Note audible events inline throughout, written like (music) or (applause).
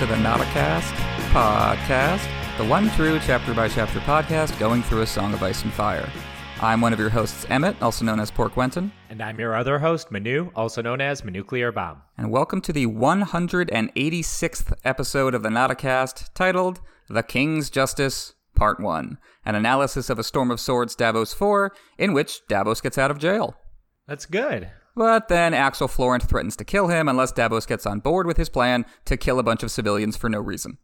Hello, and welcome to the Nauticast podcast, the one true chapter by chapter podcast going through a Song of Ice and Fire. I'm one of your hosts, Emmett, also known as Pork Wenton. And I'm your other host, Manu, also known as Manuclear Bomb. And welcome to the 186th episode of the Nauticast, titled The King's Justice, Part 1, an analysis of A Storm of Swords Davos 4, in which Davos gets out of jail. That's good. But then Axel Florent threatens to kill him unless Davos gets on board with his plan to kill a bunch of civilians for no reason.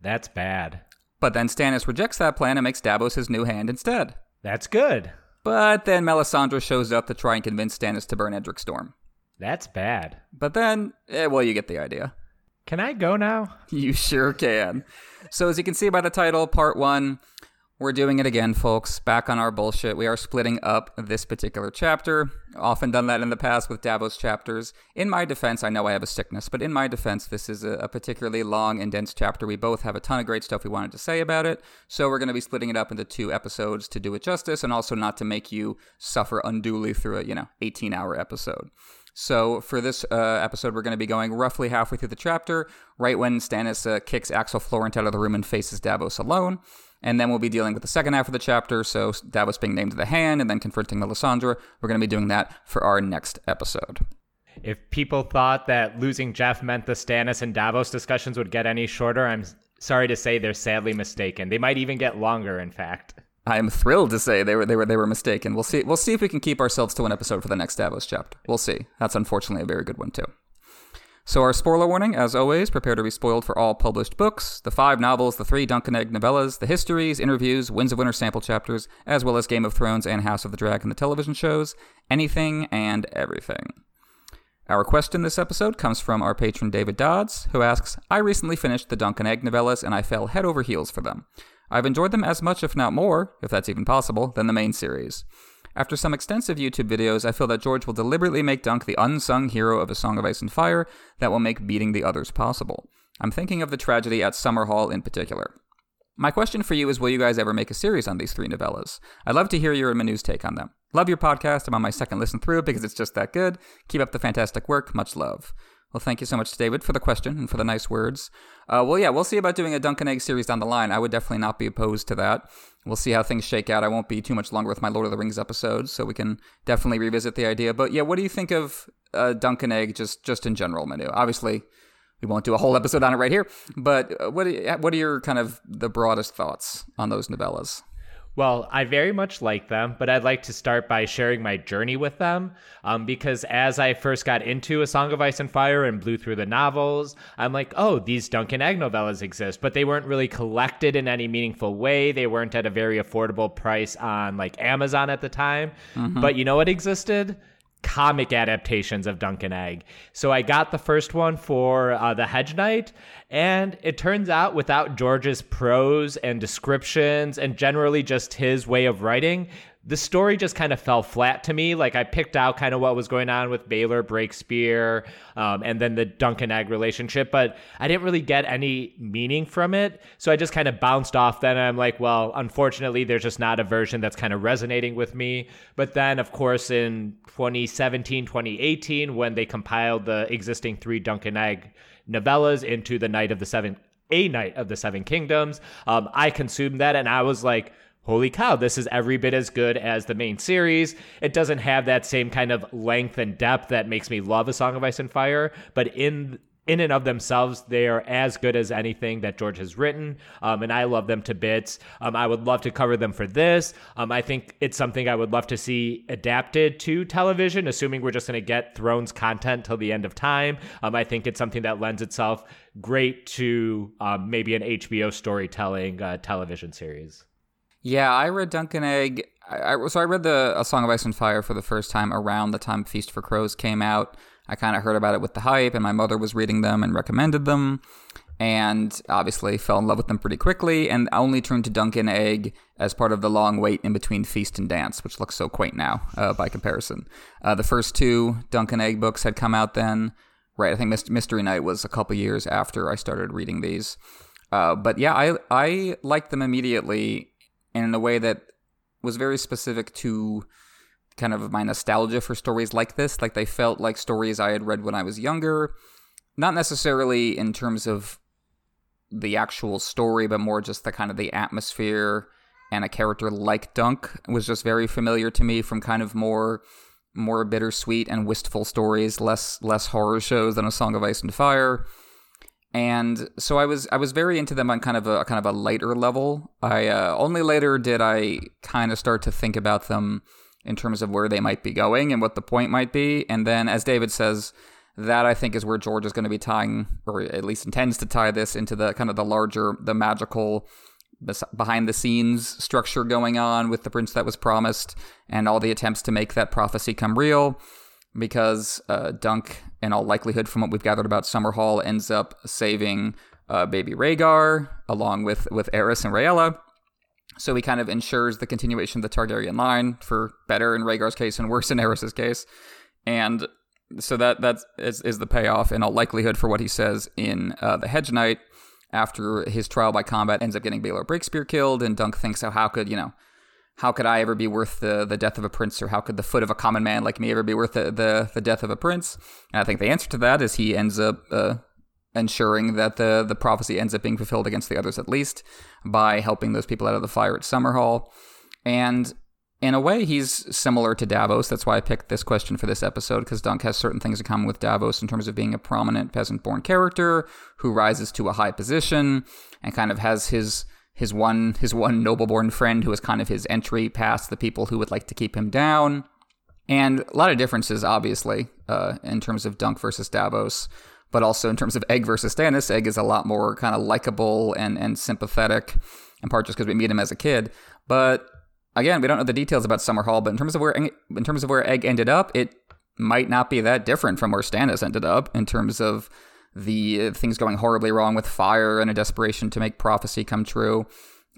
That's bad. But then Stannis rejects that plan and makes Davos his new hand instead. That's good. But then Melisandre shows up to try and convince Stannis to burn Edric Storm. That's bad. But then, eh, well, you get the idea. Can I go now? (laughs) You sure can. So, as you can see by the title, part one, we're doing it again, folks. Back on our bullshit. We are splitting up this particular chapter. Often done that in the past with Davos chapters. In my defense, I know I have a sickness, but in my defense, this is a, particularly long and dense chapter. We both have a ton of great stuff we wanted to say about it. So we're going to be splitting it up into two episodes to do it justice and also not to make you suffer unduly through a, you know, 18 hour episode. So for this uh, episode, we're going to be going roughly halfway through the chapter, right when Stannis uh, kicks Axel Florent out of the room and faces Davos alone. And then we'll be dealing with the second half of the chapter, so Davos being named to the hand and then confronting Melisandre. We're going to be doing that for our next episode. If people thought that losing Jeff meant the Stannis and Davos discussions would get any shorter, I'm sorry to say they're sadly mistaken. They might even get longer, in fact. I am thrilled to say they were they were they were mistaken. We'll see we'll see if we can keep ourselves to one episode for the next Davos chapter. We'll see. That's unfortunately a very good one too. So, our spoiler warning, as always, prepare to be spoiled for all published books the five novels, the three Dunk and Egg novellas, the histories, interviews, Winds of Winter sample chapters, as well as Game of Thrones and House of the Dragon, the television shows, anything and everything. Our question this episode comes from our patron David Dodds, who asks I recently finished the Dunk and Egg novellas and I fell head over heels for them. I've enjoyed them as much, if not more, if that's even possible, than the main series. After some extensive YouTube videos, I feel that George will deliberately make Dunk the unsung hero of A Song of Ice and Fire that will make beating the others possible. I'm thinking of the tragedy at Summerhall in particular. My question for you is Will you guys ever make a series on these three novellas? I'd love to hear your and Manu's take on them. Love your podcast. I'm on my second listen through because it's just that good. Keep up the fantastic work. Much love. Well, thank you so much, David, for the question and for the nice words. Uh, well, yeah, we'll see about doing a Dunk and Egg series down the line. I would definitely not be opposed to that. We'll see how things shake out. I won't be too much longer with my Lord of the Rings episodes, so we can definitely revisit the idea. But yeah, what do you think of uh, Dunk Egg just just in general, Manu? Obviously, we won't do a whole episode on it right here, but uh, what what are your kind of the broadest thoughts on those novellas? Well, I very much like them, but I'd like to start by sharing my journey with them. Um, because as I first got into A Song of Ice and Fire and blew through the novels, I'm like, oh, these Dunk and Egg novellas exist, but they weren't really collected in any meaningful way. They weren't at a very affordable price on like Amazon at the time. Mm-hmm. But you know what existed? Comic adaptations of Dunk and Egg. So I got the first one for uh, the Hedge Knight, and it turns out without George's prose and descriptions and generally just his way of writing, the story just kind of fell flat to me. Like I picked out kind of what was going on with Baelor, Breakspear, um, and then the Duncan and Egg relationship, but I didn't really get any meaning from it. So I just kind of bounced off. Then I'm like, well, unfortunately, there's just not a version that's kind of resonating with me. But then, of course, in 2017, 2018, when they compiled the existing three Duncan and Egg novellas into the Knight of the Seven, a Knight of the Seven Kingdoms, um, I consumed that, and I was like holy cow, this is every bit as good as the main series. It doesn't have that same kind of length and depth that makes me love A Song of Ice and Fire, but in in and of themselves, they are as good as anything that George has written, um, and I love them to bits. Um, I would love to cover them for this. Um, I think it's something I would love to see adapted to television, assuming we're just going to get Thrones content till the end of time. Um, I think it's something that lends itself great to um, maybe an HBO storytelling uh, television series. Yeah, I read Dunk and Egg. I, I, so I read the A Song of Ice and Fire for the first time around the time Feast for Crows came out. I kind of heard about it with the hype, and my mother was reading them and recommended them, and obviously fell in love with them pretty quickly. And only turned to Dunk and Egg as part of the long wait in between Feast and Dance, which looks so quaint now uh, by comparison. Uh, the first two Dunk and Egg books had come out then. Right, I think Mystery Knight was a couple years after I started reading these. Uh, but yeah, I I liked them immediately and in a way that was very specific to kind of my nostalgia for stories like this. Like they felt like stories I had read when I was younger. not necessarily in terms of the actual story, but more just the kind of the atmosphere and a character like Dunk was just very familiar to me from kind of more more bittersweet and wistful stories, less less horror shows than A Song of Ice and Fire. And so I was I was very into them on kind of a kind of a lighter level. I uh, only later did I kind of start to think about them in terms of where they might be going and what the point might be. And then, as David says, that I think is where George is going to be tying, or at least intends to tie this into the kind of the larger, the magical behind the scenes structure going on with the prince that was promised and all the attempts to make that prophecy come real because uh, Dunk, in all likelihood, from what we've gathered about Summerhall, ends up saving uh, baby Rhaegar along with with Aerys and Rhaella. So he kind of ensures the continuation of the Targaryen line for better in Rhaegar's case and worse in Aerys's case. And so that that is, is the payoff in all likelihood for what he says in uh, the Hedge Knight after his trial by combat ends up getting Baelor Breakspear killed, and Dunk thinks, "Oh, how could you know?" How could I ever be worth the, the death of a prince, or how could the foot of a common man like me ever be worth the, the, the death of a prince? And I think the answer to that is he ends up uh, ensuring that the, the prophecy ends up being fulfilled against the others at least by helping those people out of the fire at Summerhall. And in a way, he's similar to Davos. That's why I picked this question for this episode, because Dunk has certain things in common with Davos in terms of being a prominent peasant born character who rises to a high position and kind of has his his one his one noble born friend who is kind of his entry past the people who would like to keep him down. And a lot of differences, obviously, uh, in terms of Dunk versus Davos, but also in terms of Egg versus Stannis. Egg is a lot more kind of likable and, and sympathetic, in part just because we meet him as a kid. But again, we don't know the details about Summerhall, but in terms of where in terms of where Egg ended up, it might not be that different from where Stannis ended up in terms of the uh, things going horribly wrong with fire and a desperation to make prophecy come true.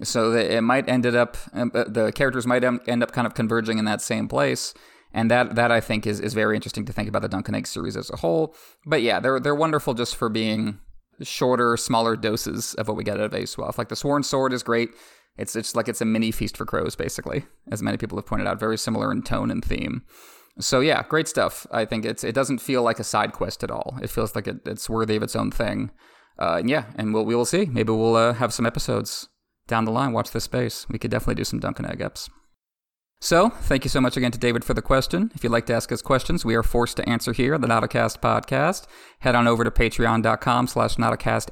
So that it might ended up um, uh, the characters might end up kind of converging in that same place. And that that I think is, is very interesting to think about the Dunk and Egg series as a whole. But yeah, they're they're wonderful just for being shorter, smaller doses of what we get out of Aeswolf. Like the Sworn Sword is great. It's it's like it's a mini feast for crows, basically, as many people have pointed out. Very similar in tone and theme. So yeah, great stuff. I think it's it doesn't feel like a side quest at all. It feels like it, it's worthy of its own thing. Uh, and yeah, and we'll we will see. Maybe we'll uh, have some episodes down the line. Watch this space. We could definitely do some Dunk and Egg eps. So, thank you so much again to David for the question. If you'd like to ask us questions, we are forced to answer here on the Nauticast podcast. Head on over to patreon.com slash nauticast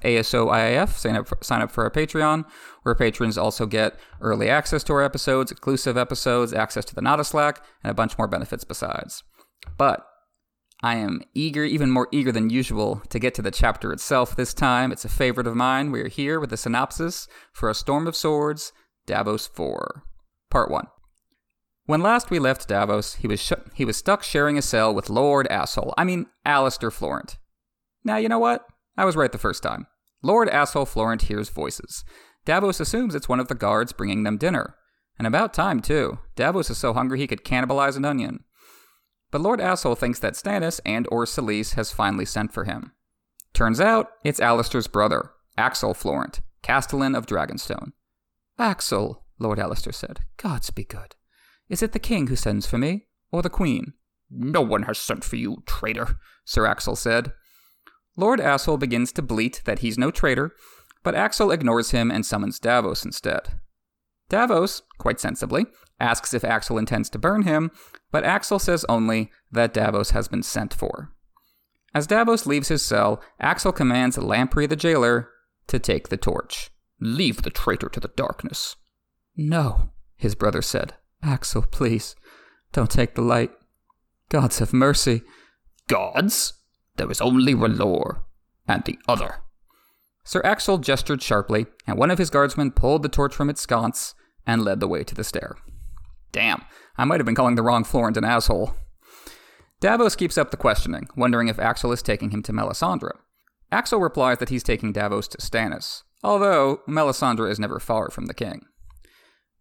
Sign up, for, sign up for our Patreon, where patrons also get early access to our episodes, exclusive episodes, access to the Nauta Slack, and a bunch more benefits besides. But I am eager, even more eager than usual, to get to the chapter itself this time. It's a favorite of mine. We are here with the synopsis for A Storm of Swords, Davos 4. Part 1. When last we left Davos, he was sh- he was stuck sharing a cell with Lord Asshole. I mean, Alester Florent. Now, you know what? I was right the first time. Lord Asshole Florent hears voices. Davos assumes it's one of the guards bringing them dinner. And about time, too. Davos is so hungry he could cannibalize an onion. But Lord Asshole thinks that Stannis and or Selyse has finally sent for him. Turns out, it's Alester's brother, Axel Florent, Castellan of Dragonstone. Axel, Lord Alester said, gods be good. Is it the king who sends for me, or the queen? No one has sent for you, traitor, Sir Axel said. Lord Asshole begins to bleat that he's no traitor, but Axel ignores him and summons Davos instead. Davos, quite sensibly, asks if Axel intends to burn him, but Axel says only that Davos has been sent for. As Davos leaves his cell, Axel commands Lamprey the jailer to take the torch. Leave the traitor to the darkness. No, his brother said. Axel, please, don't take the light. Gods have mercy. Gods? There is only R'hllor, and the other. Sir Axel gestured sharply, and one of his guardsmen pulled the torch from its sconce and led the way to the stair. Damn, I might have been calling the wrong Florent an asshole. Davos keeps up the questioning, wondering if Axel is taking him to Melisandre. Axel replies that he's taking Davos to Stannis, although Melisandre is never far from the king.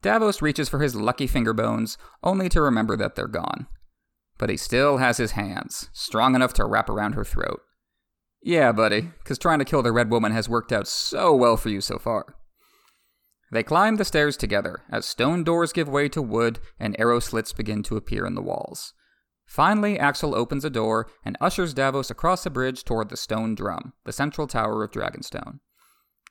Davos reaches for his lucky finger bones, only to remember that they're gone. But he still has his hands, strong enough to wrap around her throat. Yeah, buddy, because trying to kill the Red Woman has worked out so well for you so far. They climb the stairs together as stone doors give way to wood and arrow slits begin to appear in the walls. Finally, Axel opens a door and ushers Davos across a bridge toward the stone drum, the central tower of Dragonstone.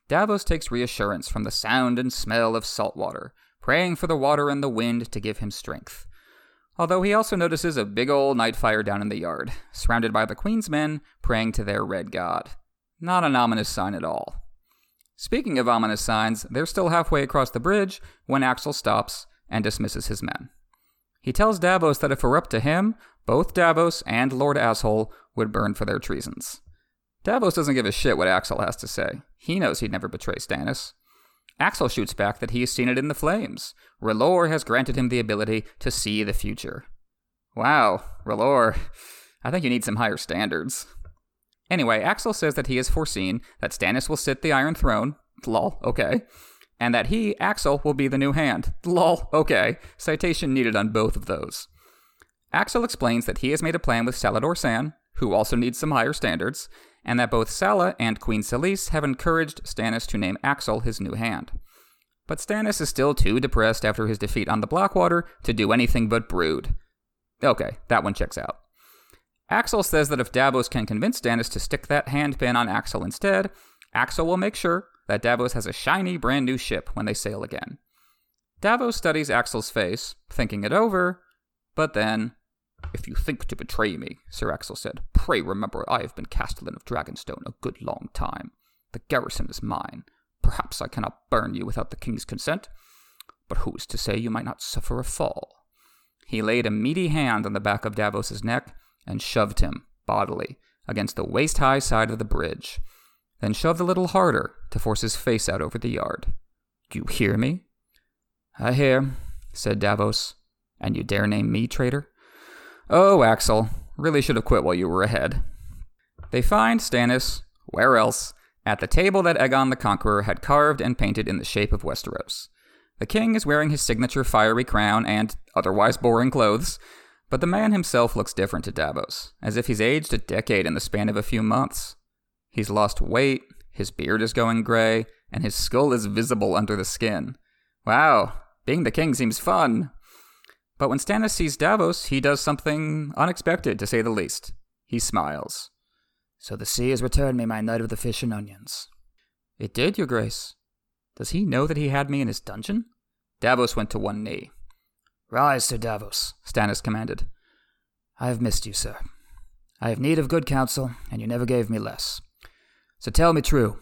Davos takes reassurance from the sound and smell of salt water, praying for the water and the wind to give him strength. Although he also notices a big old night fire down in the yard, surrounded by the Queen's men praying to their red god. Not an ominous sign at all. Speaking of ominous signs, they're still halfway across the bridge when Axel stops and dismisses his men. He tells Davos that if it were up to him, both Davos and Lord Asshole would burn for their treasons. Davos doesn't give a shit what Axel has to say. He knows he'd never betray Stannis. Axel shoots back that he has seen it in the flames. R'hllor has granted him the ability to see the future. Wow, R'hllor, I think you need some higher standards. Anyway, Axel says that he has foreseen that Stannis will sit the Iron Throne. Lol, okay and that he, Axel, will be the new hand. Lol, okay. Citation needed on both of those. Axel explains that he has made a plan with Salladhor Saan, who also needs some higher standards, and that both Salla and Queen Selyse have encouraged Stannis to name Axel his new hand. But Stannis is still too depressed after his defeat on the Blackwater to do anything but brood. Okay, that one checks out. Axel says that if Davos can convince Stannis to stick that handpin on Axel instead, Axel will make sure that Davos has a shiny brand new ship when they sail again. Davos studies Axel's face, thinking it over, but then, If you think to betray me, Sir Axel said, pray remember I have been Castellan of Dragonstone a good long time. The garrison is mine. Perhaps I cannot burn you without the king's consent, but who is to say you might not suffer a fall? He laid a meaty hand on the back of Davos's neck and shoved him, bodily, against the waist high side of the bridge then shoved a little harder to force his face out over the yard. Do you hear me? I hear, said Davos. And you dare name me traitor? Oh, Axel, really should have quit while you were ahead. They find Stannis, where else, at the table that Aegon the Conqueror had carved and painted in the shape of Westeros. The king is wearing his signature fiery crown and otherwise boring clothes, but the man himself looks different to Davos, as if he's aged a decade in the span of a few months. He's lost weight, his beard is going gray, and his skull is visible under the skin. Wow, being the king seems fun. But when Stannis sees Davos, he does something unexpected, to say the least. He smiles. So the sea has returned me my knight of the fish and onions. It did, your grace. Does he know that he had me in his dungeon? Davos went to one knee. Rise, Sir Davos, Stannis commanded. I have missed you, sir. I have need of good counsel, and you never gave me less. So tell me true,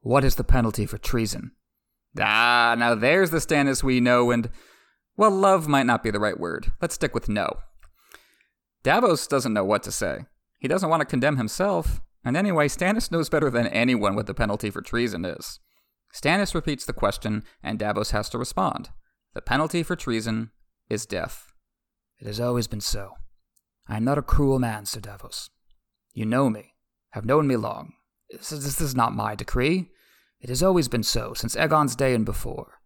what is the penalty for treason? Ah, now there's the Stannis we know, and, well, love might not be the right word. Let's stick with no. Davos doesn't know what to say. He doesn't want to condemn himself, and anyway, Stannis knows better than anyone what the penalty for treason is. Stannis repeats the question, and Davos has to respond. The penalty for treason is death. It has always been so. I am not a cruel man, Sir Davos. You know me, have known me long, this is not my decree. It has always been so, since Aegon's day and before.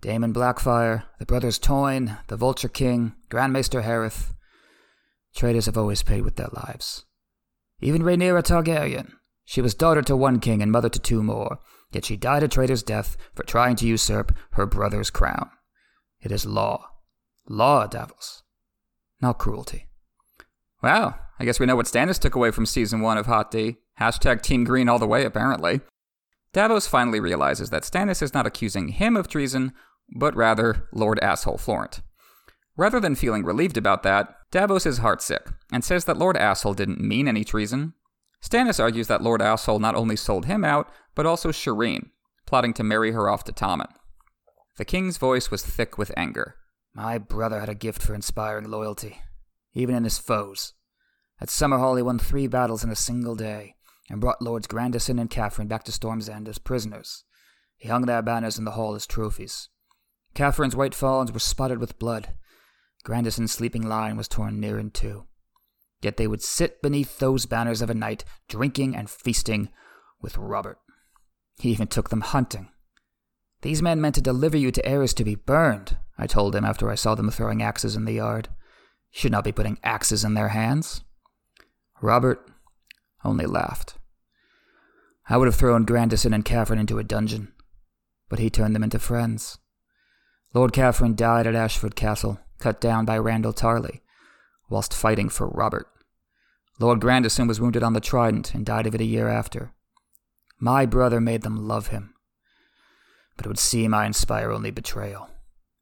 Daemon Blackfyre, the brothers Toyne, the Vulture King, Grand Maester Hareth. Traitors have always paid with their lives. Even Rhaenyra Targaryen. She was daughter to one king and mother to two more, yet she died a traitor's death for trying to usurp her brother's crown. It is law. Law, Davos. Not cruelty. Well, I guess we know what Stannis took away from season one of Hot D. Hashtag Team Green all the way, apparently. Davos finally realizes that Stannis is not accusing him of treason, but rather Lord Asshole Florent. Rather than feeling relieved about that, Davos is heartsick and says that Lord Asshole didn't mean any treason. Stannis argues that Lord Asshole not only sold him out, but also Shireen, plotting to marry her off to Tommen. The king's voice was thick with anger. My brother had a gift for inspiring loyalty, even in his foes. At Summerhall, he won three battles in a single day, and brought Lords Grandison and Cafferen back to Storm's End as prisoners. He hung their banners in the hall as trophies. Cafferen's white fawns were spotted with blood. Grandison's sleeping lion was torn near in two. Yet they would sit beneath those banners of a night, drinking and feasting with Robert. He even took them hunting. These men meant to deliver you to Aerys to be burned, I told him after I saw them throwing axes in the yard. Should not be putting axes in their hands. Robert only laughed. I would have thrown Grandison and Cafferen into a dungeon, but he turned them into friends. Lord Cafferen died at Ashford Castle, cut down by Randyll Tarly, whilst fighting for Robert. Lord Grandison was wounded on the Trident and died of it a year after. My brother made them love him. But it would seem I inspire only betrayal.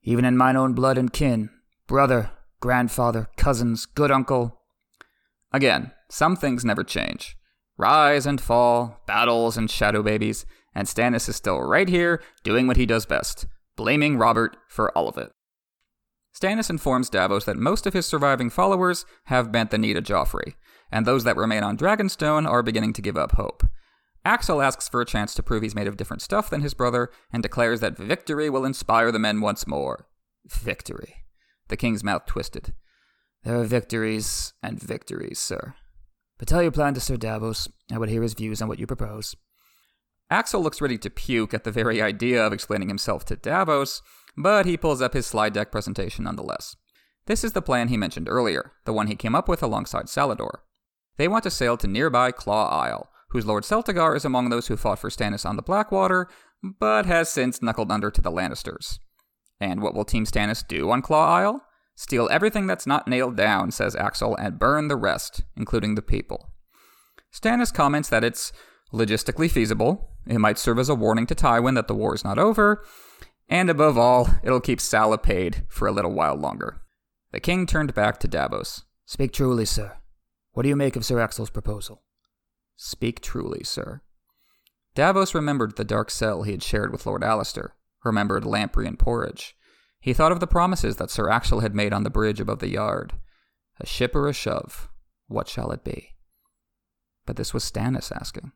Even in mine own blood and kin, brother, grandfather, cousins, good uncle. Again, some things never change. Rise and fall, battles and shadow babies, and Stannis is still right here doing what he does best, blaming Robert for all of it. Stannis informs Davos that most of his surviving followers have bent the knee to Joffrey, and those that remain on Dragonstone are beginning to give up hope. Axel asks for a chance to prove he's made of different stuff than his brother and declares that victory will inspire the men once more. Victory. The king's mouth twisted. There are victories and victories, sir. But tell your plan to Sir Davos. I would hear his views on what you propose. Axel looks ready to puke at the very idea of explaining himself to Davos, but he pulls up his slide deck presentation nonetheless. This is the plan he mentioned earlier, the one he came up with alongside Salladhor. They want to sail to nearby Claw Isle, whose Lord Celtigar is among those who fought for Stannis on the Blackwater, but has since knuckled under to the Lannisters. And what will Team Stannis do on Claw Isle? Steal everything that's not nailed down, says Axel, and burn the rest, including the people. Stannis comments that it's logistically feasible, it might serve as a warning to Tywin that the war is not over, and above all, it'll keep Salla paid for a little while longer. The king turned back to Davos. Speak truly, sir. What do you make of Sir Axel's proposal? Speak truly, sir. Davos remembered the dark cell he had shared with Lord Alliser, remembered lamprey and porridge. He thought of the promises that Sir Axel had made on the bridge above the yard. A ship or a shove, what shall it be? But this was Stannis asking.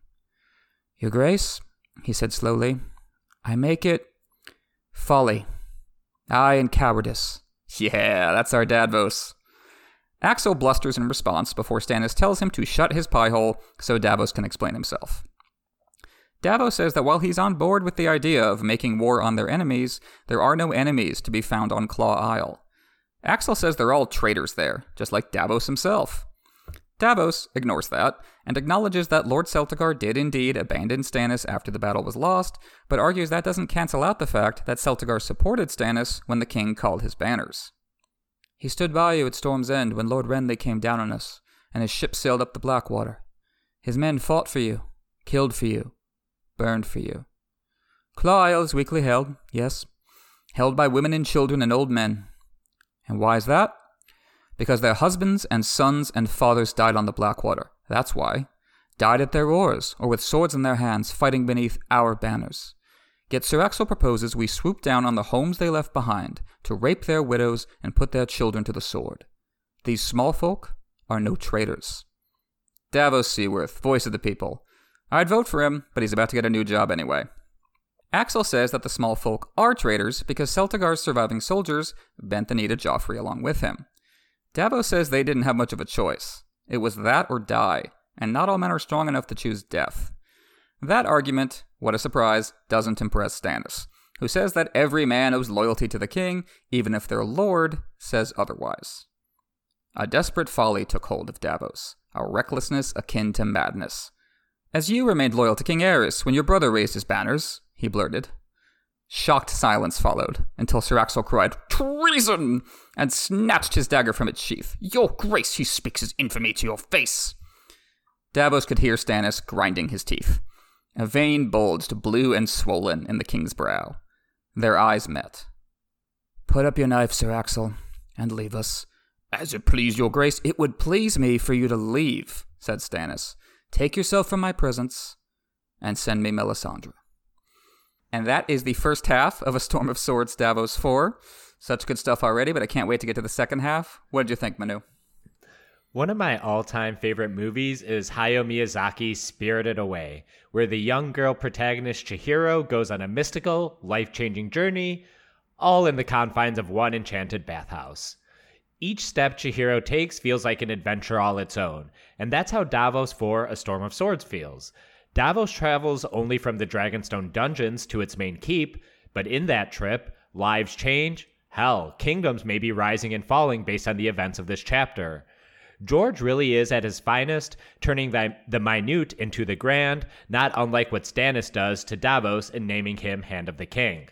Your Grace, he said slowly, I make it folly. Aye, and cowardice. Yeah, that's our Davos. Axel blusters in response before Stannis tells him to shut his pie hole so Davos can explain himself. Davos says that while he's on board with the idea of making war on their enemies, there are no enemies to be found on Claw Isle. Axel says they're all traitors there, just like Davos himself. Davos ignores that and acknowledges that Lord Celtigar did indeed abandon Stannis after the battle was lost, but argues that doesn't cancel out the fact that Celtigar supported Stannis when the king called his banners. He stood by you at Storm's End when Lord Renly came down on us, and his ship sailed up the Blackwater. His men fought for you, killed for you, burned for you. Claw Isle is weakly held, yes, held by women and children and old men. And why is that? Because their husbands and sons and fathers died on the Blackwater. That's why. Died at their oars, or with swords in their hands, fighting beneath our banners. Yet Sir Axel proposes we swoop down on the homes they left behind, to rape their widows and put their children to the sword. These small folk are no traitors. Davos Seaworth, voice of the people, I'd vote for him, but he's about to get a new job anyway. Axel says that the small folk are traitors because Celtigar's surviving soldiers bent the knee to Joffrey along with him. Davos says they didn't have much of a choice. It was that or die, and not all men are strong enough to choose death. That argument, what a surprise, doesn't impress Stannis, who says that every man owes loyalty to the king, even if their lord says otherwise. A desperate folly took hold of Davos, a recklessness akin to madness. As you remained loyal to King Aerys when your brother raised his banners, he blurted. Shocked silence followed, until Sir Axel cried, Treason! and snatched his dagger from its sheath. Your grace, he speaks his infamy to your face! Davos could hear Stannis grinding his teeth. A vein bulged blue and swollen in the king's brow. Their eyes met. Put up your knife, Sir Axel, and leave us. As it please your grace, it would please me for you to leave, said Stannis. Take yourself from my presence and send me Melisandre. And that is the first half of A Storm of Swords Davos 4. Such good stuff already, but I can't wait to get to the second half. What did you think, Manu? One of my all time favorite movies is Hayao Miyazaki's Spirited Away, where the young girl protagonist Chihiro goes on a mystical, life changing journey, all in the confines of one enchanted bathhouse. Each step Chihiro takes feels like an adventure all its own, and that's how Davos 4 A Storm of Swords feels. Davos travels only from the Dragonstone dungeons to its main keep, but in that trip, lives change, hell, kingdoms may be rising and falling based on the events of this chapter. George really is at his finest, turning the, the minute into the grand, not unlike what Stannis does to Davos in naming him Hand of the King.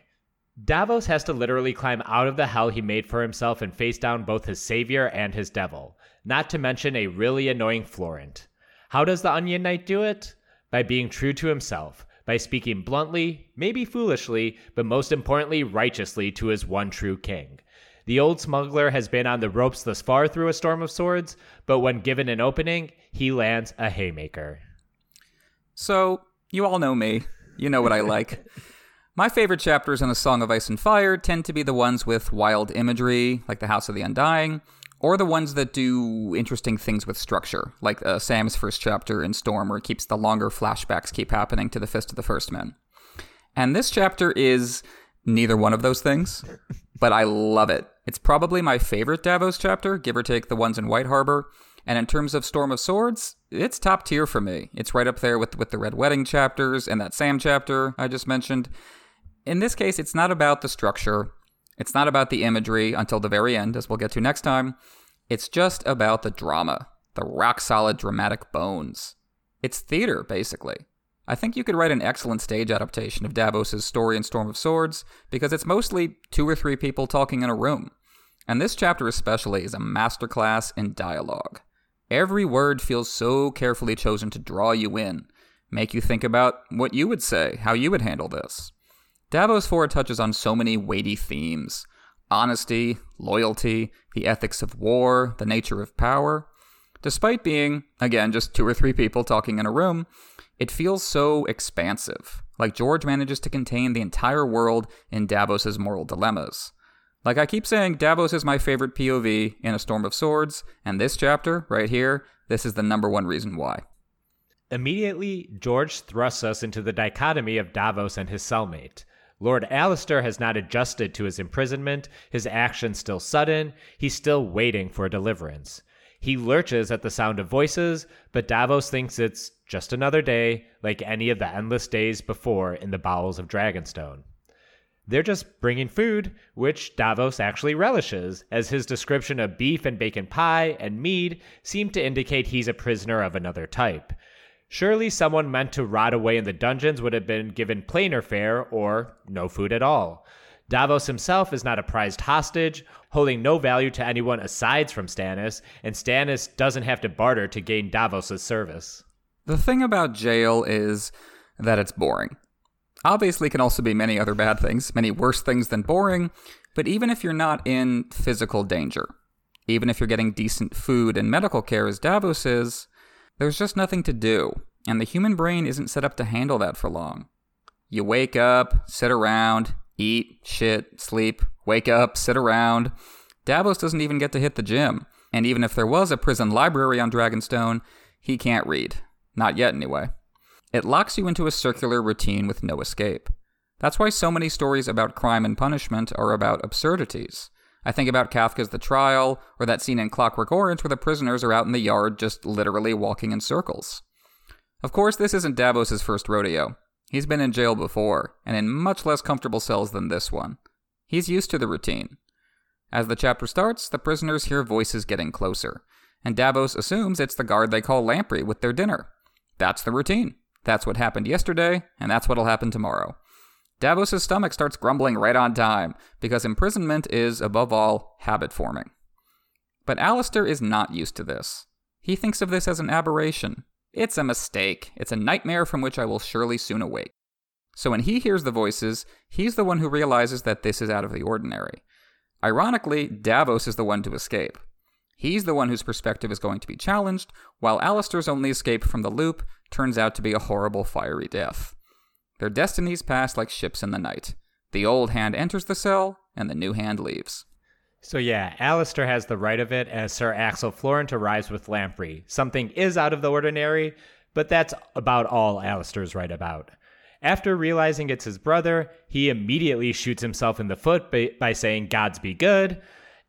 Davos has to literally climb out of the hell he made for himself and face down both his savior and his devil, not to mention a really annoying Florent. How does the Onion Knight do it? By being true to himself, by speaking bluntly, maybe foolishly, but most importantly, righteously to his one true king. The old smuggler has been on the ropes thus far through a storm of swords, but when given an opening, he lands a haymaker. So, you all know me. You know what I like. (laughs) My favorite chapters in A Song of Ice and Fire tend to be the ones with wild imagery, like The House of the Undying, or the ones that do interesting things with structure, like uh, Sam's first chapter in Storm, where it keeps the longer flashbacks keep happening to the Fist of the First Men. And this chapter is neither one of those things, (laughs) but I love it. It's probably my favorite Davos chapter, give or take the ones in White Harbor. And in terms of Storm of Swords, it's top tier for me. It's right up there with with the Red Wedding chapters and that Sam chapter I just mentioned. In this case, it's not about the structure. It's not about the imagery until the very end, as we'll get to next time. It's just about the drama, the rock solid dramatic bones. It's theater, basically. I think you could write an excellent stage adaptation of Davos's story in Storm of Swords because it's mostly two or three people talking in a room. And this chapter especially is a masterclass in dialogue. Every word feels so carefully chosen to draw you in, make you think about what you would say, how you would handle this. Davos 4 touches on so many weighty themes honesty, loyalty, the ethics of war, the nature of power. Despite being, again, just two or three people talking in a room, it feels so expansive, like George manages to contain the entire world in Davos's moral dilemmas. Like I keep saying, Davos is my favorite POV in A Storm of Swords, and this chapter, right here, this is the number one reason why. Immediately, George thrusts us into the dichotomy of Davos and his cellmate. Lord Alliser has not adjusted to his imprisonment, his actions still sudden, he's still waiting for deliverance. He lurches at the sound of voices, but Davos thinks it's just another day, like any of the endless days before in the bowels of Dragonstone. They're just bringing food, which Davos actually relishes, as his description of beef and bacon pie and mead seem to indicate he's a prisoner of another type. Surely someone meant to rot away in the dungeons would have been given plainer fare or no food at all. Davos himself is not a prized hostage, holding no value to anyone aside from Stannis, and Stannis doesn't have to barter to gain Davos' service. The thing about jail is that it's boring. Obviously, can also be many other bad things, many worse things than boring, but even if you're not in physical danger, even if you're getting decent food and medical care as Davos is, there's just nothing to do, and the human brain isn't set up to handle that for long. You wake up, sit around, eat, shit, sleep, wake up, sit around. Davos doesn't even get to hit the gym, and even if there was a prison library on Dragonstone, he can't read. Not yet, anyway. It locks you into a circular routine with no escape. That's why so many stories about crime and punishment are about absurdities. I think about Kafka's The Trial, or that scene in Clockwork Orange where the prisoners are out in the yard just literally walking in circles. Of course, this isn't Davos's first rodeo. He's been in jail before, and in much less comfortable cells than this one. He's used to the routine. As the chapter starts, the prisoners hear voices getting closer, and Davos assumes it's the guard they call Lamprey with their dinner. That's the routine. That's what happened yesterday, and that's what'll happen tomorrow. Davos' stomach starts grumbling right on time, because imprisonment is, above all, habit forming. But Alliser is not used to this. He thinks of this as an aberration. It's a mistake. It's a nightmare from which I will surely soon awake. So when he hears the voices, he's the one who realizes that this is out of the ordinary. Ironically, Davos is the one to escape. He's the one whose perspective is going to be challenged, while Alliser's only escape from the loop turns out to be a horrible fiery death. Their destinies pass like ships in the night. The old hand enters the cell, and the new hand leaves. So yeah, Alliser has the right of it as Sir Axel Florent arrives with Lamprey. Something is out of the ordinary, but that's about all Alliser's right about. After realizing it's his brother, he immediately shoots himself in the foot by, by saying, Gods be good,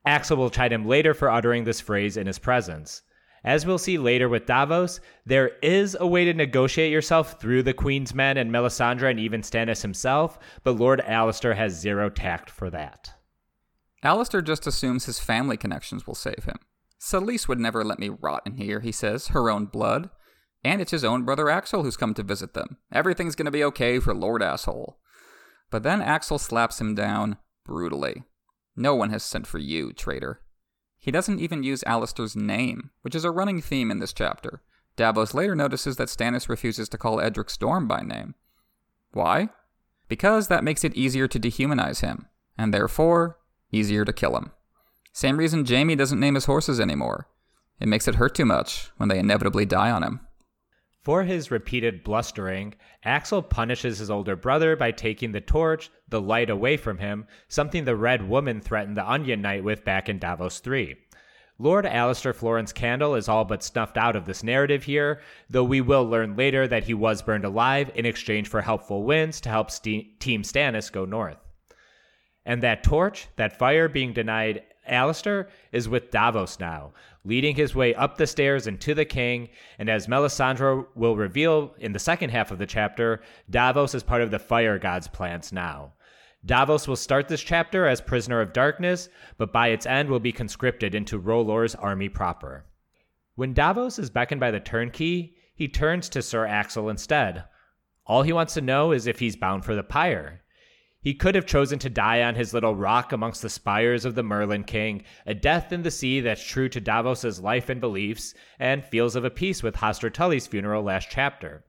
Axel will chide him later for uttering this phrase in his presence. As we'll see later with Davos, there is a way to negotiate yourself through the Queen's men and Melisandre and even Stannis himself, but Lord Alliser has zero tact for that. Alliser just assumes his family connections will save him. Selyse would never let me rot in here, he says, her own blood. And it's his own brother Axel who's come to visit them. Everything's gonna be okay for Lord Asshole. But then Axel slaps him down brutally. No one has sent for you, traitor. He doesn't even use Alester's name, which is a running theme in this chapter. Davos later notices that Stannis refuses to call Edric Storm by name. Why? Because that makes it easier to dehumanize him, and therefore, easier to kill him. Same reason Jaime doesn't name his horses anymore. It makes it hurt too much when they inevitably die on him. For his repeated blustering, Axel punishes his older brother by taking the torch, the light away from him, something the Red Woman threatened the Onion Knight with back in Davos 3. Lord Alliser Florent's candle is all but snuffed out of this narrative here, though we will learn later that he was burned alive in exchange for helpful winds to help Team Stannis go north. And that torch, that fire being denied Alliser, is with Davos now, leading his way up the stairs and to the king. And as Melisandre will reveal in the second half of the chapter, Davos is part of the fire god's plans now. Davos will start this chapter as prisoner of darkness, but by its end will be conscripted into R'hllor's army proper. When Davos is beckoned by the turnkey, he turns to Sir Axel instead. All he wants to know is if he's bound for the pyre. He could have chosen to die on his little rock amongst the spires of the Merling King, a death in the sea that's true to Davos's life and beliefs, and feels of a piece with Hoster Tully's funeral last chapter.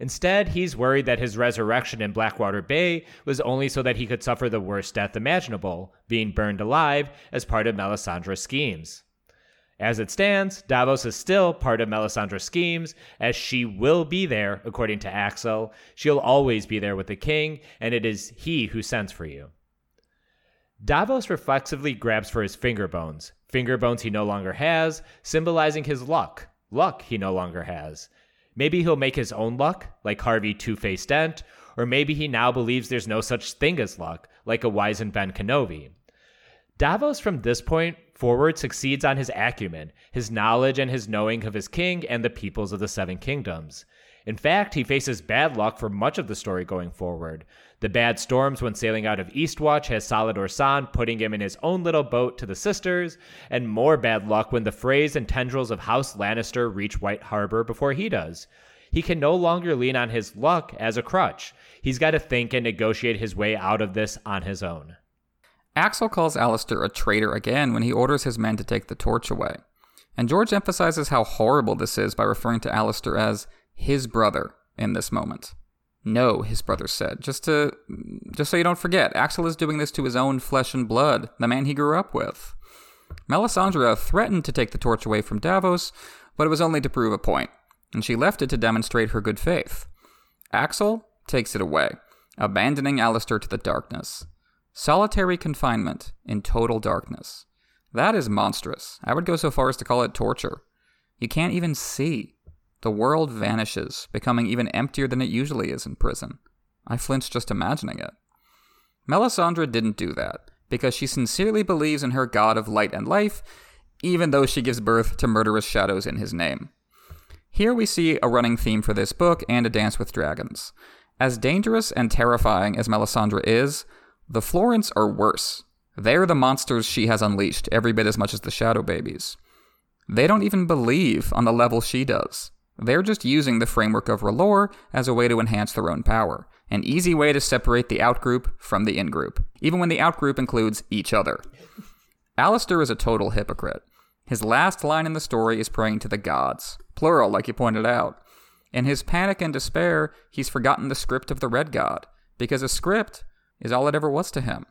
Instead, he's worried that his resurrection in Blackwater Bay was only so that he could suffer the worst death imaginable, being burned alive as part of Melisandre's schemes. As it stands, Davos is still part of Melisandre's schemes, as she will be there, according to Axel. She'll always be there with the king, and it is he who sends for you. Davos reflexively grabs for his finger bones, finger bones he no longer has, symbolizing his luck, luck he no longer has. Maybe he'll make his own luck, like Harvey Two Face Dent, or maybe he now believes there's no such thing as luck, like a wizened Ben Kenobi. Davos, from this point forward, succeeds on his acumen, his knowledge, and his knowing of his king and the peoples of the Seven Kingdoms. In fact, he faces bad luck for much of the story going forward. The bad storms when sailing out of Eastwatch has Salladhor Saan putting him in his own little boat to the sisters, and more bad luck when the frays and tendrils of House Lannister reach White Harbor before he does. He can no longer lean on his luck as a crutch. He's got to think and negotiate his way out of this on his own. Axel calls Alester a traitor again when he orders his men to take the torch away. And George emphasizes how horrible this is by referring to Alester as his brother in this moment. No, his brother said, just to just so you don't forget, Axel is doing this to his own flesh and blood, the man he grew up with. Melisandre threatened to take the torch away from Davos, but it was only to prove a point, and she left it to demonstrate her good faith. Axel takes it away, abandoning Alester to the darkness. Solitary confinement in total darkness. That is monstrous. I would go so far as to call it torture. You can't even see. The world vanishes, becoming even emptier than it usually is in prison. I flinch just imagining it. Melisandre didn't do that, because she sincerely believes in her god of light and life, even though she gives birth to murderous shadows in his name. Here we see a running theme for this book and A Dance with Dragons. As dangerous and terrifying as Melisandre is, the Florents are worse. They're the monsters she has unleashed every bit as much as the Shadow Babies. They don't even believe on the level she does. They're just using the framework of R'hllor as a way to enhance their own power, an easy way to separate the outgroup from the ingroup, even when the outgroup includes each other. Alester is a total hypocrite. His last line in the story is praying to the gods, plural, like you pointed out. In his panic and despair, he's forgotten the script of the Red God, because a script is all it ever was to him.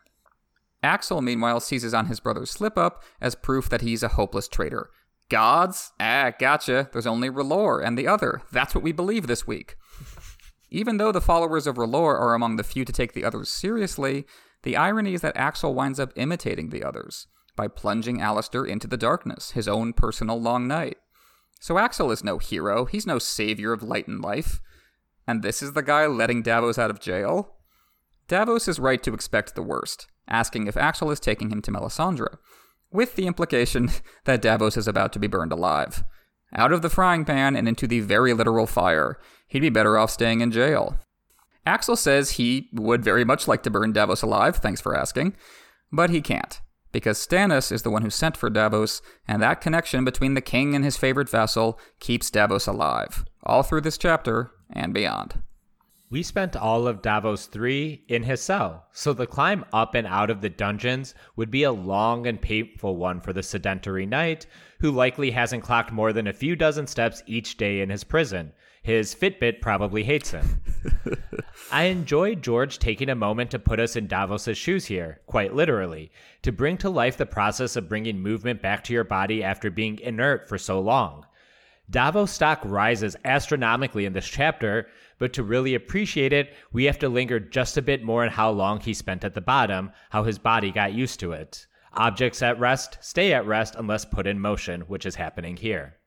Axel, meanwhile, seizes on his brother's slip up as proof that he's a hopeless traitor. Gods? Ah, gotcha. There's only R'hllor and the other. That's what we believe this week. Even though the followers of R'hllor are among the few to take the others seriously, the irony is that Axel winds up imitating the others by plunging Alester into the darkness, his own personal long night. So Axel is no hero, he's no savior of light and life. And this is the guy letting Davos out of jail? Davos is right to expect the worst, asking if Axel is taking him to Melisandre, with the implication (laughs) that Davos is about to be burned alive. Out of the frying pan and into the very literal fire, he'd be better off staying in jail. Axel says he would very much like to burn Davos alive, thanks for asking, but he can't, because Stannis is the one who sent for Davos, and that connection between the king and his favorite vassal keeps Davos alive, all through this chapter and beyond. We spent all of Davos 3 in his cell, so the climb up and out of the dungeons would be a long and painful one for the sedentary knight, who likely hasn't clocked more than a few dozen steps each day in his prison. His Fitbit probably hates him. (laughs) I enjoy George taking a moment to put us in Davos's shoes here, quite literally, to bring to life the process of bringing movement back to your body after being inert for so long. Davos stock rises astronomically in this chapter, but to really appreciate it, we have to linger just a bit more on how long he spent at the bottom, how his body got used to it. Objects at rest stay at rest unless put in motion, which is happening here.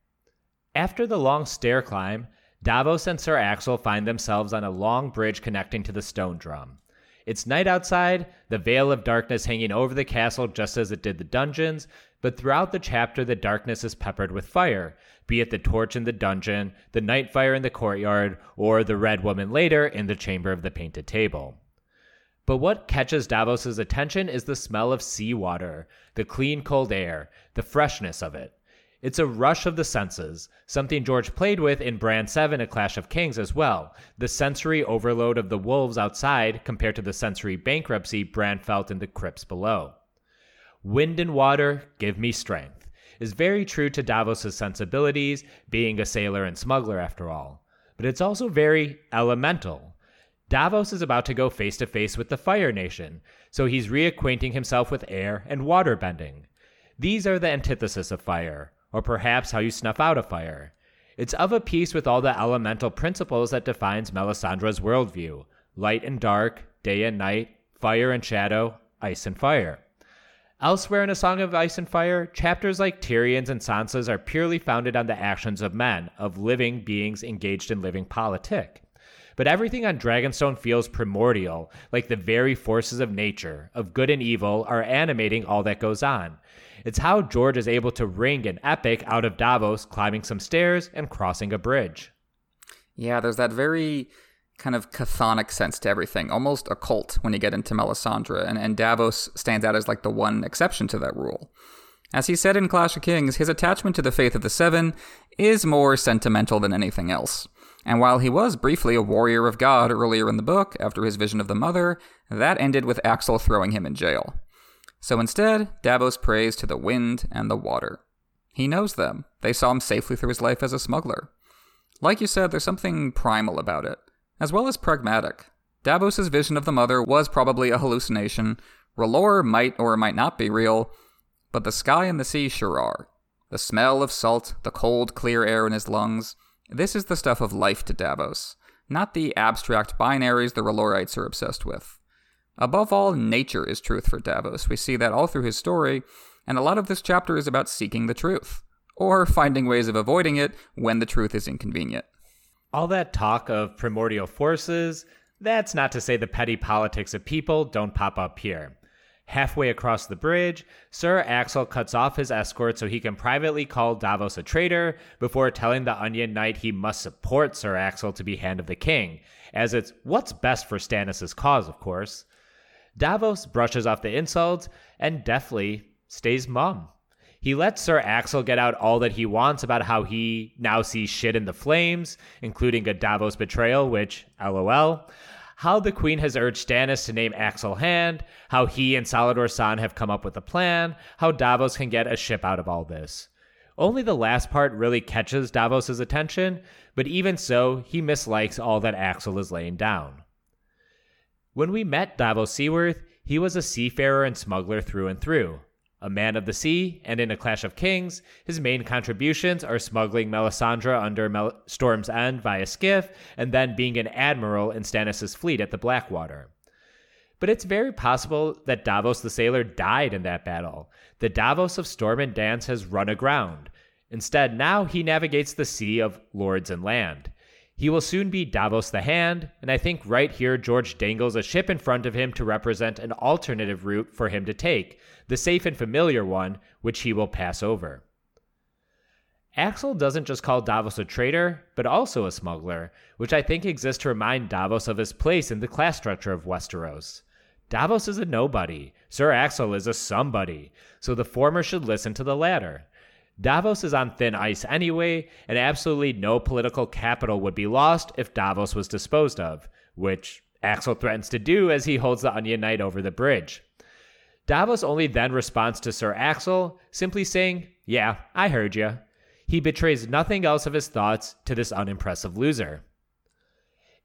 After the long stair climb, Davos and Sir Axel find themselves on a long bridge connecting to the stone drum. It's night outside, the veil of darkness hanging over the castle just as it did the dungeons, but throughout the chapter, the darkness is peppered with fire, be it the torch in the dungeon, the night fire in the courtyard, or the red woman later in the chamber of the painted table. But what catches Davos's attention is the smell of seawater, the clean cold air, the freshness of it. It's a rush of the senses, something George played with in Bran 7 A Clash of Kings as well. The sensory overload of the wolves outside compared to the sensory bankruptcy Bran felt in the crypts below. Wind and water give me strength is very true to Davos's sensibilities, being a sailor and smuggler after all. But it's also very elemental. Davos is about to go face to face with the Fire Nation, so he's reacquainting himself with air and water bending. These are the antithesis of fire, or perhaps how you snuff out a fire. It's of a piece with all the elemental principles that defines Melisandre's worldview light and dark, day and night, fire and shadow, ice and fire. Elsewhere in A Song of Ice and Fire, chapters like Tyrion's and Sansa's are purely founded on the actions of men, of living beings engaged in living politic. But everything on Dragonstone feels primordial, like the very forces of nature, of good and evil, are animating all that goes on. It's how George is able to wring an epic out of Davos climbing some stairs and crossing a bridge. Yeah, there's that very kind of chthonic sense to everything, almost occult when you get into Melisandre, and, and Davos stands out as like the one exception to that rule. As he said in Clash of Kings, his attachment to the faith of the Seven is more sentimental than anything else. And while he was briefly a warrior of God earlier in the book, after his vision of the Mother, that ended with Axel throwing him in jail. So instead, Davos prays to the wind and the water. He knows them. They saw him safely through his life as a smuggler. Like you said, there's something primal about it as well as pragmatic. Davos's vision of the mother was probably a hallucination. R'hllor might or might not be real, but the sky and the sea sure are. The smell of salt, the cold, clear air in his lungs. This is the stuff of life to Davos, not the abstract binaries the R'hllorites are obsessed with. Above all, nature is truth for Davos. We see that all through his story, and a lot of this chapter is about seeking the truth, or finding ways of avoiding it when the truth is inconvenient. All that talk of primordial forces, that's not to say the petty politics of people don't pop up here. Halfway across the bridge, Sir Axel cuts off his escort so he can privately call Davos a traitor before telling the Onion Knight he must support Sir Axel to be Hand of the King, as it's what's best for Stannis' cause, of course. Davos brushes off the insults and deftly stays mum. He lets Sir Axel get out all that he wants about how he now sees shit in the flames, including a Davos betrayal, which, lol. How the Queen has urged Stannis to name Axel Hand, how he and Salladhor Saan have come up with a plan, how Davos can get a ship out of all this. Only the last part really catches Davos' attention, but even so, he mislikes all that Axel is laying down. When we met Davos Seaworth, he was a seafarer and smuggler through and through. A man of the sea, and in A Clash of Kings, his main contributions are smuggling Melisandre under Mel- Storm's End via skiff, and then being an admiral in Stannis' fleet at the Blackwater. But it's very possible that Davos the sailor died in that battle. The Davos of Storm and Dance has run aground. Instead, now he navigates the sea of lords and land. He will soon be Davos the Hand, and I think right here George dangles a ship in front of him to represent an alternative route for him to take, the safe and familiar one, which he will pass over. Axel doesn't just call Davos a traitor, but also a smuggler, which I think exists to remind Davos of his place in the class structure of Westeros. Davos is a nobody, Sir Axel is a somebody, so the former should listen to the latter. Davos is on thin ice anyway, and absolutely no political capital would be lost if Davos was disposed of, which Axel threatens to do as he holds the Onion Knight over the bridge. Davos only then responds to Sir Axel, simply saying, Yeah, I heard you. He betrays nothing else of his thoughts to this unimpressive loser.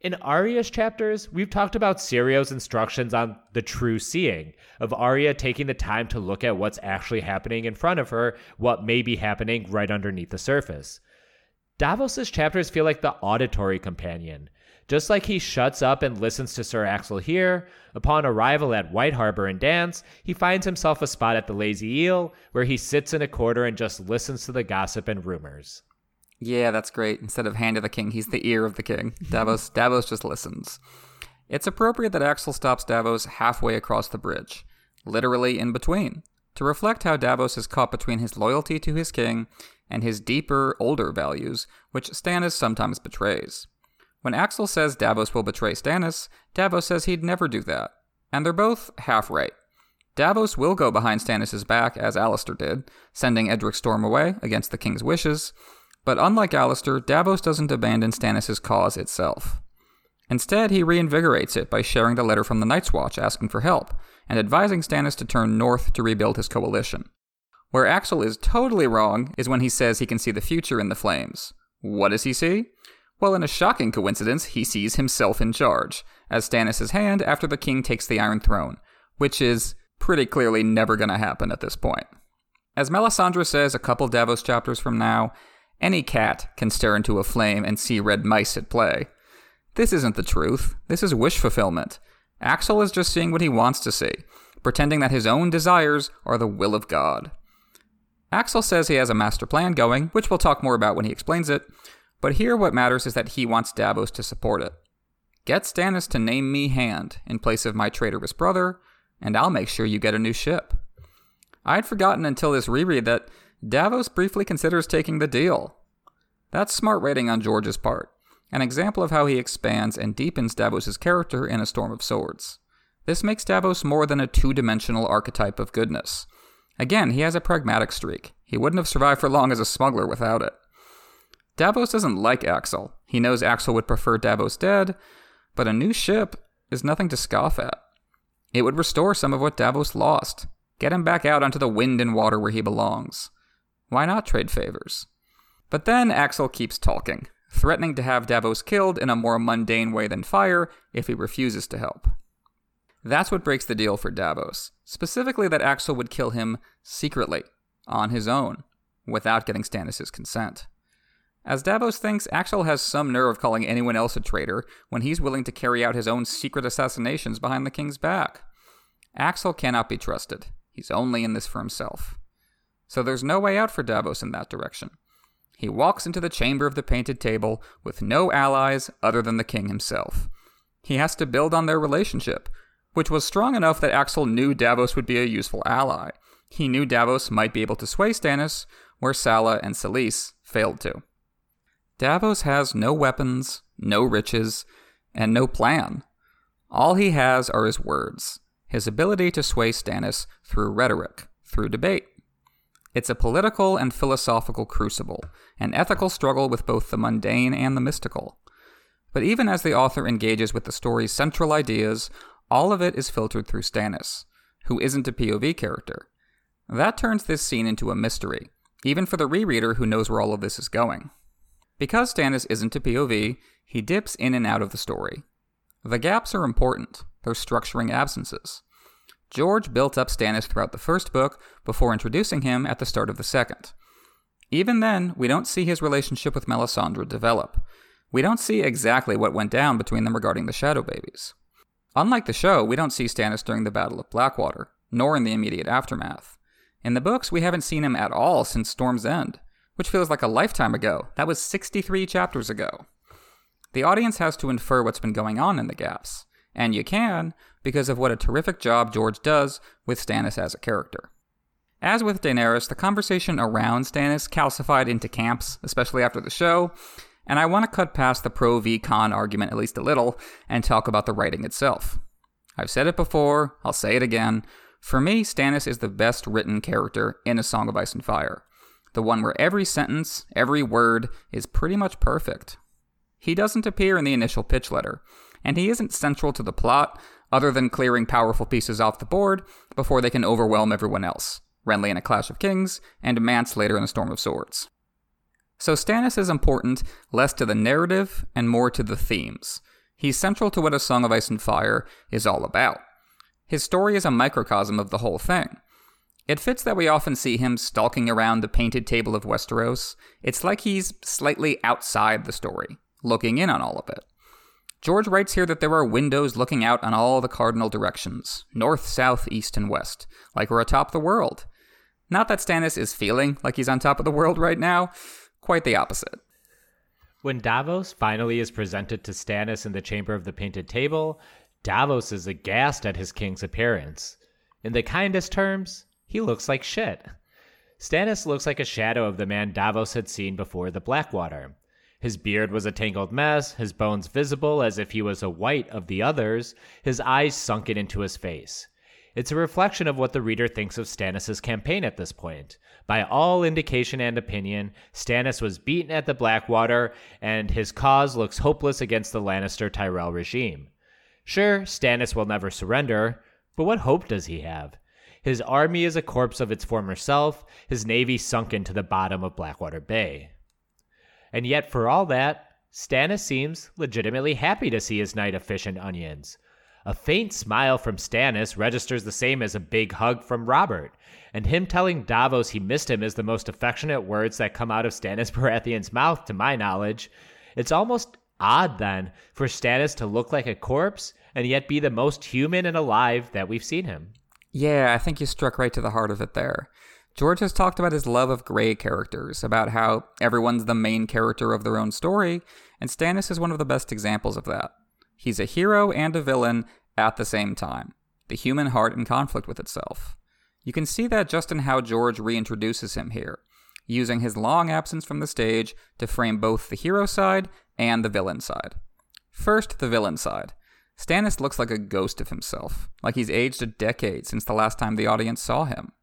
In Arya's chapters, we've talked about Syrio's instructions on the true seeing, of Arya taking the time to look at what's actually happening in front of her, what may be happening right underneath the surface. Davos's chapters feel like the auditory companion. Just like he shuts up and listens to Sir Axel here, upon arrival at White Harbor and Dance, he finds himself a spot at the Lazy Eel, where he sits in a corner and just listens to the gossip and rumors. Yeah, that's great. Instead of hand of the king, he's the ear of the king. Davos Davos just listens. It's appropriate that Axel stops Davos halfway across the bridge, literally in between, to reflect how Davos is caught between his loyalty to his king and his deeper, older values, which Stannis sometimes betrays. When Axel says Davos will betray Stannis, Davos says he'd never do that. And they're both half right. Davos will go behind Stannis' back, as Alester did, sending Edric Storm away against the king's wishes, but unlike Alester, Davos doesn't abandon Stannis' cause itself. Instead, he reinvigorates it by sharing the letter from the Night's Watch asking for help, and advising Stannis to turn north to rebuild his coalition. Where Axel is totally wrong is when he says he can see the future in the flames. What does he see? Well, in a shocking coincidence, he sees himself in charge, as Stannis' hand after the king takes the Iron Throne, which is pretty clearly never going to happen at this point. As Melisandre says a couple Davos chapters from now, any cat can stare into a flame and see red mice at play. This isn't the truth. This is wish fulfillment. Axel is just seeing what he wants to see, pretending that his own desires are the will of God. Axel says he has a master plan going, which we'll talk more about when he explains it, but here what matters is that he wants Davos to support it. Get Stannis to name me Hand in place of my traitorous brother, and I'll make sure you get a new ship. I'd forgotten until this reread that Davos briefly considers taking the deal. That's smart writing on George's part, an example of how he expands and deepens Davos' character in A Storm of Swords. This makes Davos more than a two dimensional archetype of goodness. Again, he has a pragmatic streak. He wouldn't have survived for long as a smuggler without it. Davos doesn't like Axel. He knows Axel would prefer Davos dead, but a new ship is nothing to scoff at. It would restore some of what Davos lost, get him back out onto the wind and water where he belongs. Why not trade favors? But then Axel keeps talking, threatening to have Davos killed in a more mundane way than fire if he refuses to help. That's what breaks the deal for Davos, specifically that Axel would kill him secretly, on his own, without getting Stannis' consent. As Davos thinks, Axel has some nerve calling anyone else a traitor when he's willing to carry out his own secret assassinations behind the king's back. Axel cannot be trusted. He's only in this for himself so there's no way out for Davos in that direction. He walks into the chamber of the painted table with no allies other than the king himself. He has to build on their relationship, which was strong enough that Axel knew Davos would be a useful ally. He knew Davos might be able to sway Stannis, where Salla and Selyse failed to. Davos has no weapons, no riches, and no plan. All he has are his words, his ability to sway Stannis through rhetoric, through debate. It's a political and philosophical crucible, an ethical struggle with both the mundane and the mystical. But even as the author engages with the story's central ideas, all of it is filtered through Stannis, who isn't a POV character. That turns this scene into a mystery, even for the rereader who knows where all of this is going. Because Stannis isn't a POV, he dips in and out of the story. The gaps are important, they're structuring absences. George built up Stannis throughout the first book before introducing him at the start of the second. Even then, we don't see his relationship with Melisandre develop. We don't see exactly what went down between them regarding the Shadow Babies. Unlike the show, we don't see Stannis during the Battle of Blackwater, nor in the immediate aftermath. In the books, we haven't seen him at all since Storm's End, which feels like a lifetime ago. That was 63 chapters ago. The audience has to infer what's been going on in the gaps, and you can because of what a terrific job George does with Stannis as a character. As with Daenerys, the conversation around Stannis calcified into camps, especially after the show, and I want to cut past the pro v con argument at least a little and talk about the writing itself. I've said it before, I'll say it again. For me, Stannis is the best written character in A Song of Ice and Fire. The one where every sentence, every word is pretty much perfect. He doesn't appear in the initial pitch letter, and he isn't central to the plot, other than clearing powerful pieces off the board before they can overwhelm everyone else. Renly in A Clash of Kings, and Mance later in A Storm of Swords. So Stannis is important less to the narrative and more to the themes. He's central to what A Song of Ice and Fire is all about. His story is a microcosm of the whole thing. It fits that we often see him stalking around the painted table of Westeros. It's like he's slightly outside the story, looking in on all of it. George writes here that there are windows looking out on all the cardinal directions north, south, east, and west, like we're atop the world. Not that Stannis is feeling like he's on top of the world right now, quite the opposite. When Davos finally is presented to Stannis in the Chamber of the Painted Table, Davos is aghast at his king's appearance. In the kindest terms, he looks like shit. Stannis looks like a shadow of the man Davos had seen before the Blackwater. His beard was a tangled mess, his bones visible as if he was a white of the others, his eyes sunken into his face. It's a reflection of what the reader thinks of Stannis' campaign at this point. By all indication and opinion, Stannis was beaten at the Blackwater, and his cause looks hopeless against the Lannister Tyrell regime. Sure, Stannis will never surrender, but what hope does he have? His army is a corpse of its former self, his navy sunken to the bottom of Blackwater Bay. And yet, for all that, Stannis seems legitimately happy to see his knight of fish and onions. A faint smile from Stannis registers the same as a big hug from Robert, and him telling Davos he missed him is the most affectionate words that come out of Stannis (laughs) Baratheon's mouth, to my knowledge. It's almost odd, then, for Stannis to look like a corpse and yet be the most human and alive that we've seen him. Yeah, I think you struck right to the heart of it there. George has talked about his love of gray characters, about how everyone's the main character of their own story, and Stannis is one of the best examples of that. He's a hero and a villain at the same time, the human heart in conflict with itself. You can see that just in how George reintroduces him here, using his long absence from the stage to frame both the hero side and the villain side. First, the villain side. Stannis looks like a ghost of himself, like he's aged a decade since the last time the audience saw him.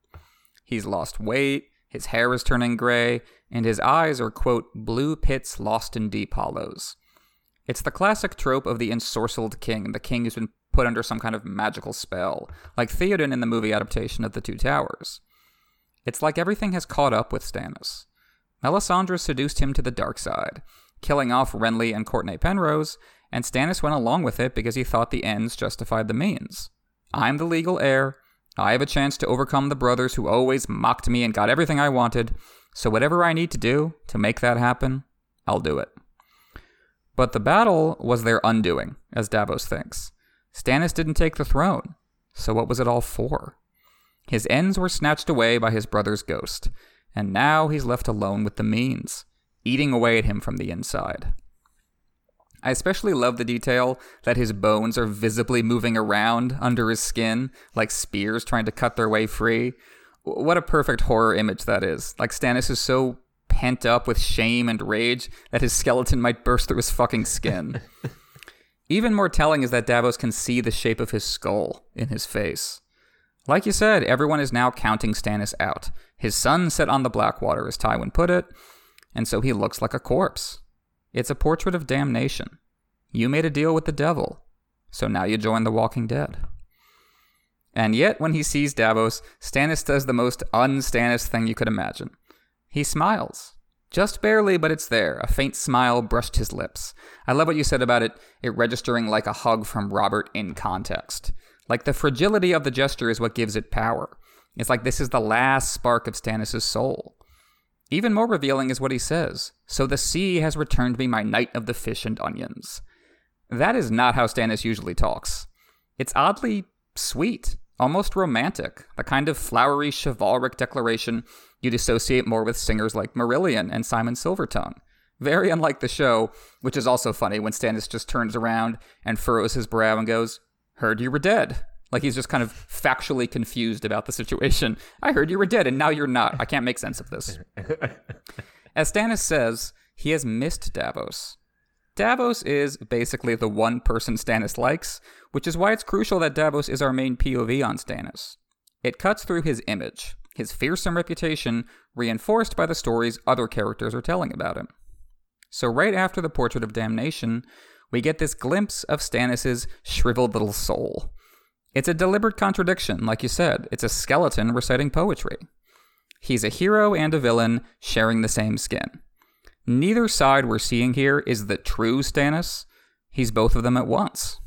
He's lost weight, his hair is turning gray, and his eyes are, quote, blue pits lost in deep hollows. It's the classic trope of the ensorcelled king, the king who's been put under some kind of magical spell, like Theoden in the movie adaptation of The Two Towers. It's like everything has caught up with Stannis. Melisandre seduced him to the dark side, killing off Renly and Courtenay Penrose, and Stannis went along with it because he thought the ends justified the means. I'm the legal heir. I have a chance to overcome the brothers who always mocked me and got everything I wanted, so whatever I need to do to make that happen, I'll do it. But the battle was their undoing, as Davos thinks. Stannis didn't take the throne, so what was it all for? His ends were snatched away by his brother's ghost, and now he's left alone with the means, eating away at him from the inside. I especially love the detail that his bones are visibly moving around under his skin, like spears trying to cut their way free. What a perfect horror image that is. Like Stannis is so pent up with shame and rage that his skeleton might burst through his fucking skin. (laughs) Even more telling is that Davos can see the shape of his skull in his face. Like you said, everyone is now counting Stannis out. His sun set on the Blackwater, as Tywin put it, and so he looks like a corpse. It's a portrait of damnation. You made a deal with the devil, so now you join the walking dead. And yet, when he sees Davos, Stannis does the most un-Stannis thing you could imagine. He smiles. Just barely, but it's there. A faint smile brushed his lips. I love what you said about it, it registering like a hug from Robert in context. Like the fragility of the gesture is what gives it power. It's like this is the last spark of Stannis' soul. Even more revealing is what he says So the sea has returned me my knight of the fish and onions. That is not how Stannis usually talks. It's oddly sweet, almost romantic, the kind of flowery, chivalric declaration you'd associate more with singers like Marillion and Simon Silvertongue. Very unlike the show, which is also funny when Stannis just turns around and furrows his brow and goes, Heard you were dead. Like he's just kind of factually confused about the situation. I heard you were dead and now you're not. I can't make sense of this. (laughs) As Stannis says, he has missed Davos. Davos is basically the one person Stannis likes, which is why it's crucial that Davos is our main POV on Stannis. It cuts through his image, his fearsome reputation, reinforced by the stories other characters are telling about him. So, right after the portrait of damnation, we get this glimpse of Stannis' shriveled little soul. It's a deliberate contradiction, like you said. It's a skeleton reciting poetry. He's a hero and a villain sharing the same skin. Neither side we're seeing here is the true Stannis. He's both of them at once.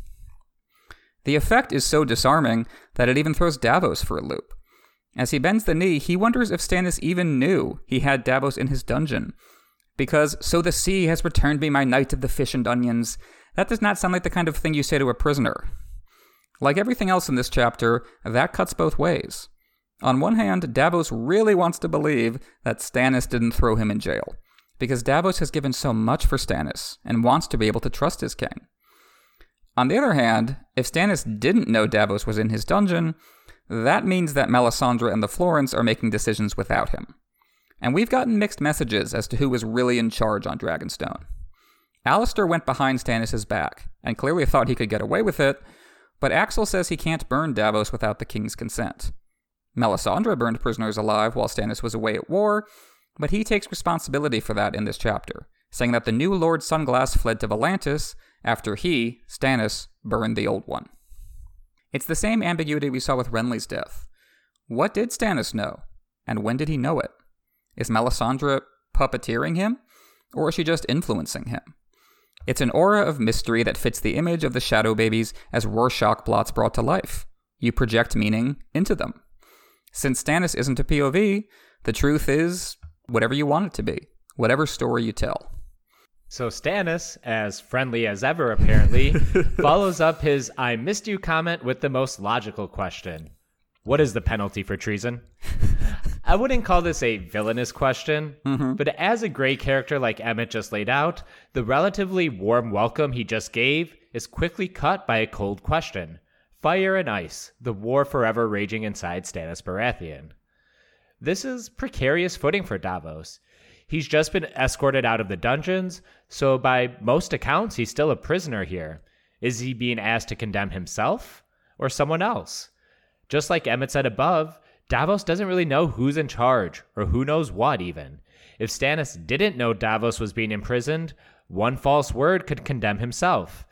The effect is so disarming that it even throws Davos for a loop. As he bends the knee, he wonders if Stannis even knew he had Davos in his dungeon. Because, so the sea has returned me my knight of the fish and onions, that does not sound like the kind of thing you say to a prisoner. Like everything else in this chapter, that cuts both ways. On one hand, Davos really wants to believe that Stannis didn't throw him in jail, because Davos has given so much for Stannis and wants to be able to trust his king. On the other hand, if Stannis didn't know Davos was in his dungeon, that means that Melisandre and the Florents are making decisions without him. And we've gotten mixed messages as to who was really in charge on Dragonstone. Alester went behind Stannis' back and clearly thought he could get away with it, but Axel says he can't burn Davos without the king's consent. Melisandre burned prisoners alive while Stannis was away at war, but he takes responsibility for that in this chapter, saying that the new Lord Sunglass fled to Volantis after he, Stannis, burned the old one. It's the same ambiguity we saw with Renly's death. What did Stannis know? And when did he know it? Is Melisandre puppeteering him? Or is she just influencing him? It's an aura of mystery that fits the image of the shadow babies as Rorschach blots brought to life. You project meaning into them. Since Stannis isn't a POV, the truth is whatever you want it to be, whatever story you tell. So Stannis, as friendly as ever apparently, (laughs) follows up his I missed you comment with the most logical question. What is the penalty for treason? (laughs) I wouldn't call this a villainous question, mm-hmm. but as a gray character like Emmett just laid out, the relatively warm welcome he just gave is quickly cut by a cold question. Fire and ice, the war forever raging inside Stannis Baratheon. This is precarious footing for Davos. He's just been escorted out of the dungeons, so by most accounts, he's still a prisoner here. Is he being asked to condemn himself or someone else? Just like Emmett said above, Davos doesn't really know who's in charge or who knows what, even. If Stannis didn't know Davos was being imprisoned, one false word could condemn himself.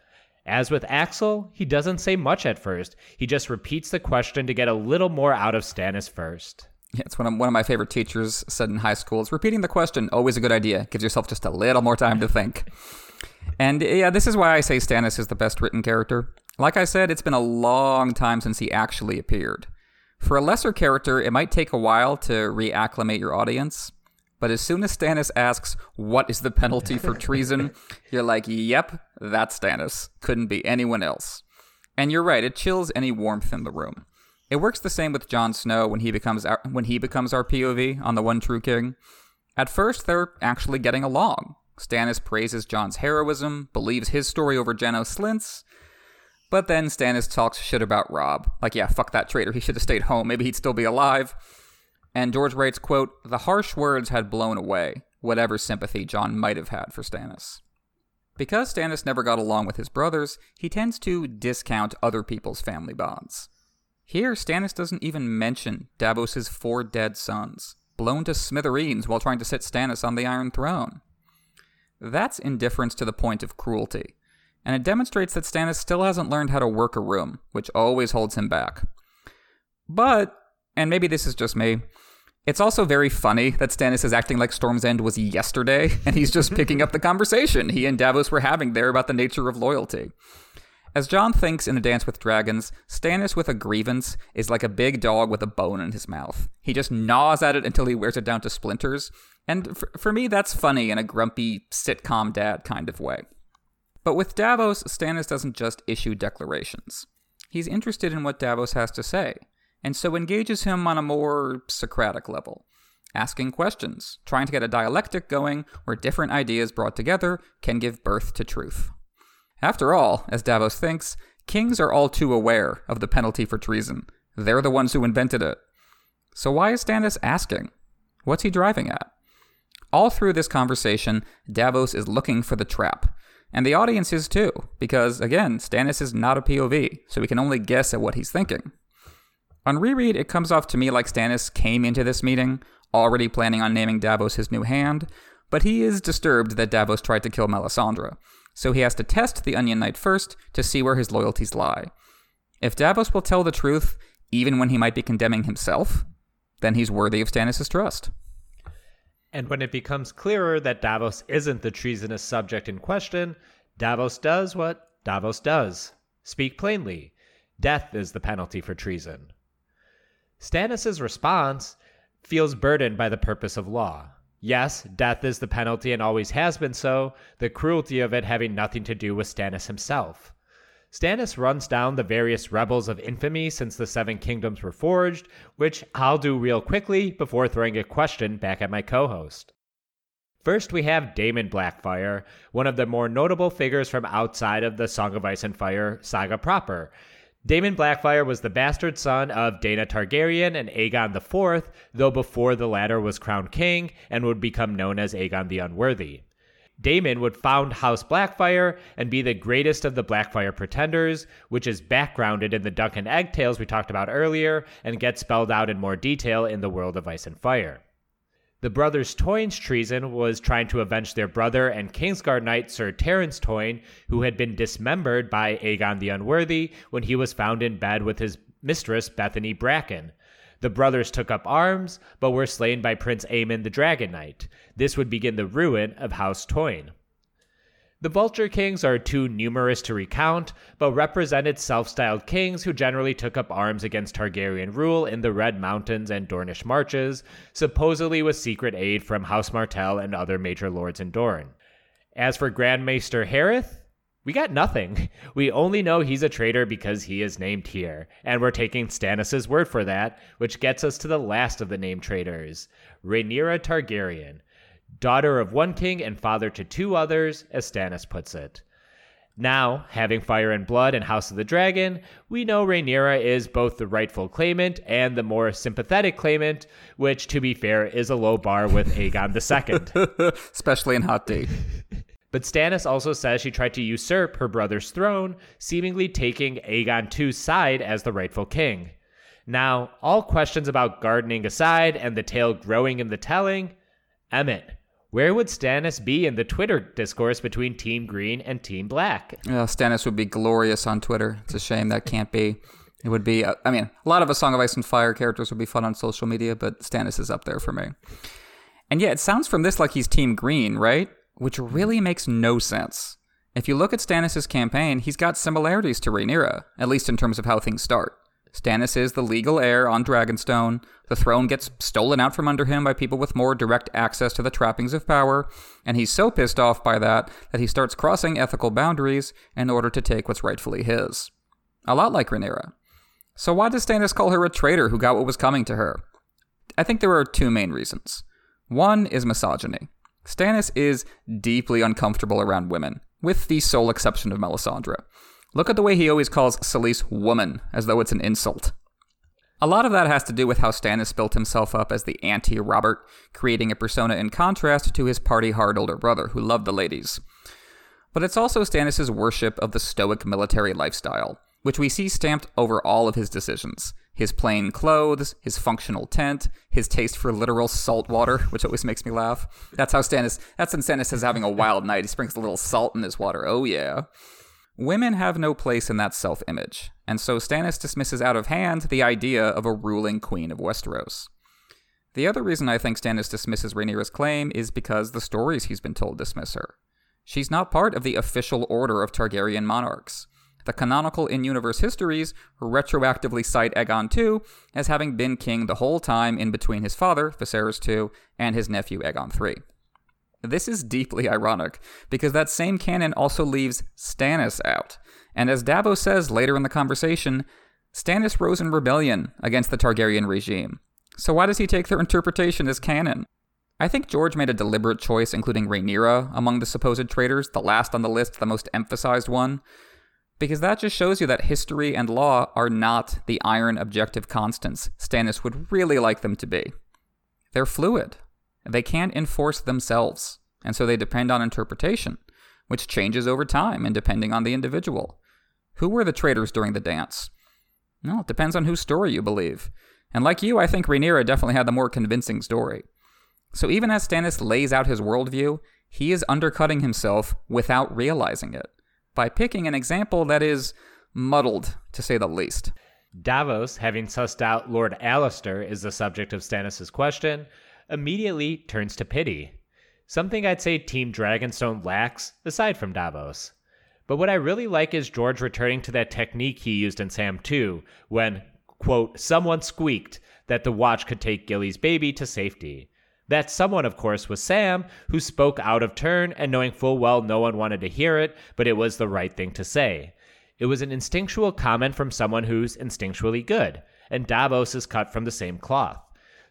As with Axel, he doesn't say much at first. He just repeats the question to get a little more out of Stannis first. Yeah, it's one of, one of my favorite teachers said in high school. It's repeating the question, always a good idea. Gives yourself just a little more time to think. And yeah, this is why I say Stannis is the best written character. Like I said, it's been a long time since he actually appeared. For a lesser character, it might take a while to reacclimate your audience. But as soon as Stannis asks, What is the penalty for (laughs) treason? you're like, Yep, that's Stannis. Couldn't be anyone else. And you're right, it chills any warmth in the room. It works the same with Jon Snow when he becomes our, when he becomes our POV on the One True King. At first, they're actually getting along. Stannis praises Jon's heroism, believes his story over Janos Slynt's, but then Stannis talks shit about Robb. Like, yeah, fuck that traitor. He should have stayed home. Maybe he'd still be alive. And George writes, quote, The harsh words had blown away whatever sympathy Jon might have had for Stannis. Because Stannis never got along with his brothers, he tends to discount other people's family bonds. Here, Stannis doesn't even mention Davos's four dead sons, blown to smithereens while trying to sit Stannis on the Iron Throne. That's indifference to the point of cruelty, and it demonstrates that Stannis still hasn't learned how to work a room, which always holds him back. But, and maybe this is just me, it's also very funny that Stannis is acting like Storm's End was yesterday, (laughs) and he's just picking up the conversation he and Davos were having there about the nature of loyalty. As Jon thinks in A Dance with Dragons, Stannis with a grievance is like a big dog with a bone in his mouth. He just gnaws at it until he wears it down to splinters. And for, for me, that's funny in a grumpy sitcom dad kind of way. But with Davos, Stannis doesn't just issue declarations. He's interested in what Davos has to say, and so engages him on a more Socratic level, asking questions, trying to get a dialectic going where different ideas brought together can give birth to truth. After all, as Davos thinks, kings are all too aware of the penalty for treason. They're the ones who invented it. So why is Stannis asking? What's he driving at? All through this conversation, Davos is looking for the trap. And the audience is too, because again, Stannis is not a POV, so we can only guess at what he's thinking. On reread, it comes off to me like Stannis came into this meeting already planning on naming Davos his new hand, but he is disturbed that Davos tried to kill Melisandre, so he has to test the Onion Knight first to see where his loyalties lie. If Davos will tell the truth, even when he might be condemning himself, then he's worthy of Stannis' trust. And when it becomes clearer that Davos isn't the treasonous subject in question, Davos does what Davos does speak plainly. Death is the penalty for treason. Stannis' response feels burdened by the purpose of law. Yes, death is the penalty and always has been so, the cruelty of it having nothing to do with Stannis himself. Stannis runs down the various rebels of infamy since the Seven Kingdoms were forged, which I'll do real quickly before throwing a question back at my co host. First, we have Daemon Blackfyre, one of the more notable figures from outside of the Song of Ice and Fire saga proper. Daemon Blackfyre was the bastard son of Daena Targaryen and Aegon IV, though before the latter was crowned king and would become known as Aegon the Unworthy. Daemon would found House Blackfyre and be the greatest of the Blackfyre pretenders, which is backgrounded in the Dunk and Egg tales we talked about earlier and gets spelled out in more detail in the world of Ice and Fire. The brothers Toyne's treason was trying to avenge their brother and Kingsguard knight Sir Terrence Toyne, who had been dismembered by Aegon the Unworthy when he was found in bed with his mistress Bethany Bracken. The brothers took up arms, but were slain by Prince Aemon the Dragon Knight. This would begin the ruin of House Toyne. The Vulture Kings are too numerous to recount, but represented self styled kings who generally took up arms against Targaryen rule in the Red Mountains and Dornish marches, supposedly with secret aid from House Martell and other major lords in Dorne. As for Grand Maester Hareth, we got nothing. We only know he's a traitor because he is named here, and we're taking Stannis' word for that, which gets us to the last of the named traitors, Rhaenyra Targaryen daughter of one king and father to two others, as Stannis puts it. Now, having Fire and Blood and House of the Dragon, we know Rhaenyra is both the rightful claimant and the more sympathetic claimant, which, to be fair, is a low bar with Aegon II. (laughs) Especially in HotD. But Stannis also says she tried to usurp her brother's throne, seemingly taking Aegon II's side as the rightful king. Now, all questions about gardening aside and the tale growing in the telling, Emmett, where would Stannis be in the Twitter discourse between Team Green and Team Black? Yeah, Stannis would be glorious on Twitter. It's a shame that can't be. It would be, uh, I mean, a lot of A Song of Ice and Fire characters would be fun on social media, but Stannis is up there for me. And yeah, it sounds from this like he's Team Green, right? Which hmm. really makes no sense. If you look at Stannis' campaign, he's got similarities to Rhaenyra, at least in terms of how things start. Stannis is the legal heir on Dragonstone. The throne gets stolen out from under him by people with more direct access to the trappings of power, and he's so pissed off by that that he starts crossing ethical boundaries in order to take what's rightfully his. A lot like Rhaenyra. So why does Stannis call her a traitor who got what was coming to her? I think there are two main reasons. One is misogyny. Stannis is deeply uncomfortable around women, with the sole exception of Melisandre. Look at the way he always calls Selyse woman, as though it's an insult. A lot of that has to do with how Stannis built himself up as the anti Robert, creating a persona in contrast to his party hard older brother who loved the ladies. But it's also Stannis' worship of the stoic military lifestyle, which we see stamped over all of his decisions. His plain clothes, his functional tent, his taste for literal salt water, which always makes me laugh. That's how Stannis, that's when Stannis is having a wild night. He sprinkles a little salt in his water. Oh, yeah. Women have no place in that self image, and so Stannis dismisses out of hand the idea of a ruling queen of Westeros. The other reason I think Stannis dismisses Rhaenyra's claim is because the stories he's been told dismiss her. She's not part of the official order of Targaryen monarchs. The canonical in universe histories retroactively cite Aegon II as having been king the whole time in between his father, Viserys II, and his nephew Aegon III. This is deeply ironic, because that same canon also leaves Stannis out. And as Davos says later in the conversation, Stannis rose in rebellion against the Targaryen regime. So why does he take their interpretation as canon? I think George made a deliberate choice including Rhaenyra among the supposed traitors, the last on the list, the most emphasized one, because that just shows you that history and law are not the iron objective constants Stannis would really like them to be. They're fluid. They can't enforce themselves, and so they depend on interpretation, which changes over time and depending on the individual. Who were the traitors during the dance? Well, it depends on whose story you believe. And like you, I think Rhaenyra definitely had the more convincing story. So even as Stannis lays out his worldview, he is undercutting himself without realizing it by picking an example that is muddled, to say the least. Davos, having sussed out Lord Alester is the subject of Stannis' question, immediately turns to pity. Something I'd say Team Dragonstone lacks, aside from Davos. But what I really like is George returning to that technique he used in Sam 2 when, quote, someone squeaked that the watch could take Gilly's baby to safety. That someone, of course, was Sam, who spoke out of turn and knowing full well no one wanted to hear it, but it was the right thing to say. It was an instinctual comment from someone who's instinctually good, and Davos is cut from the same cloth.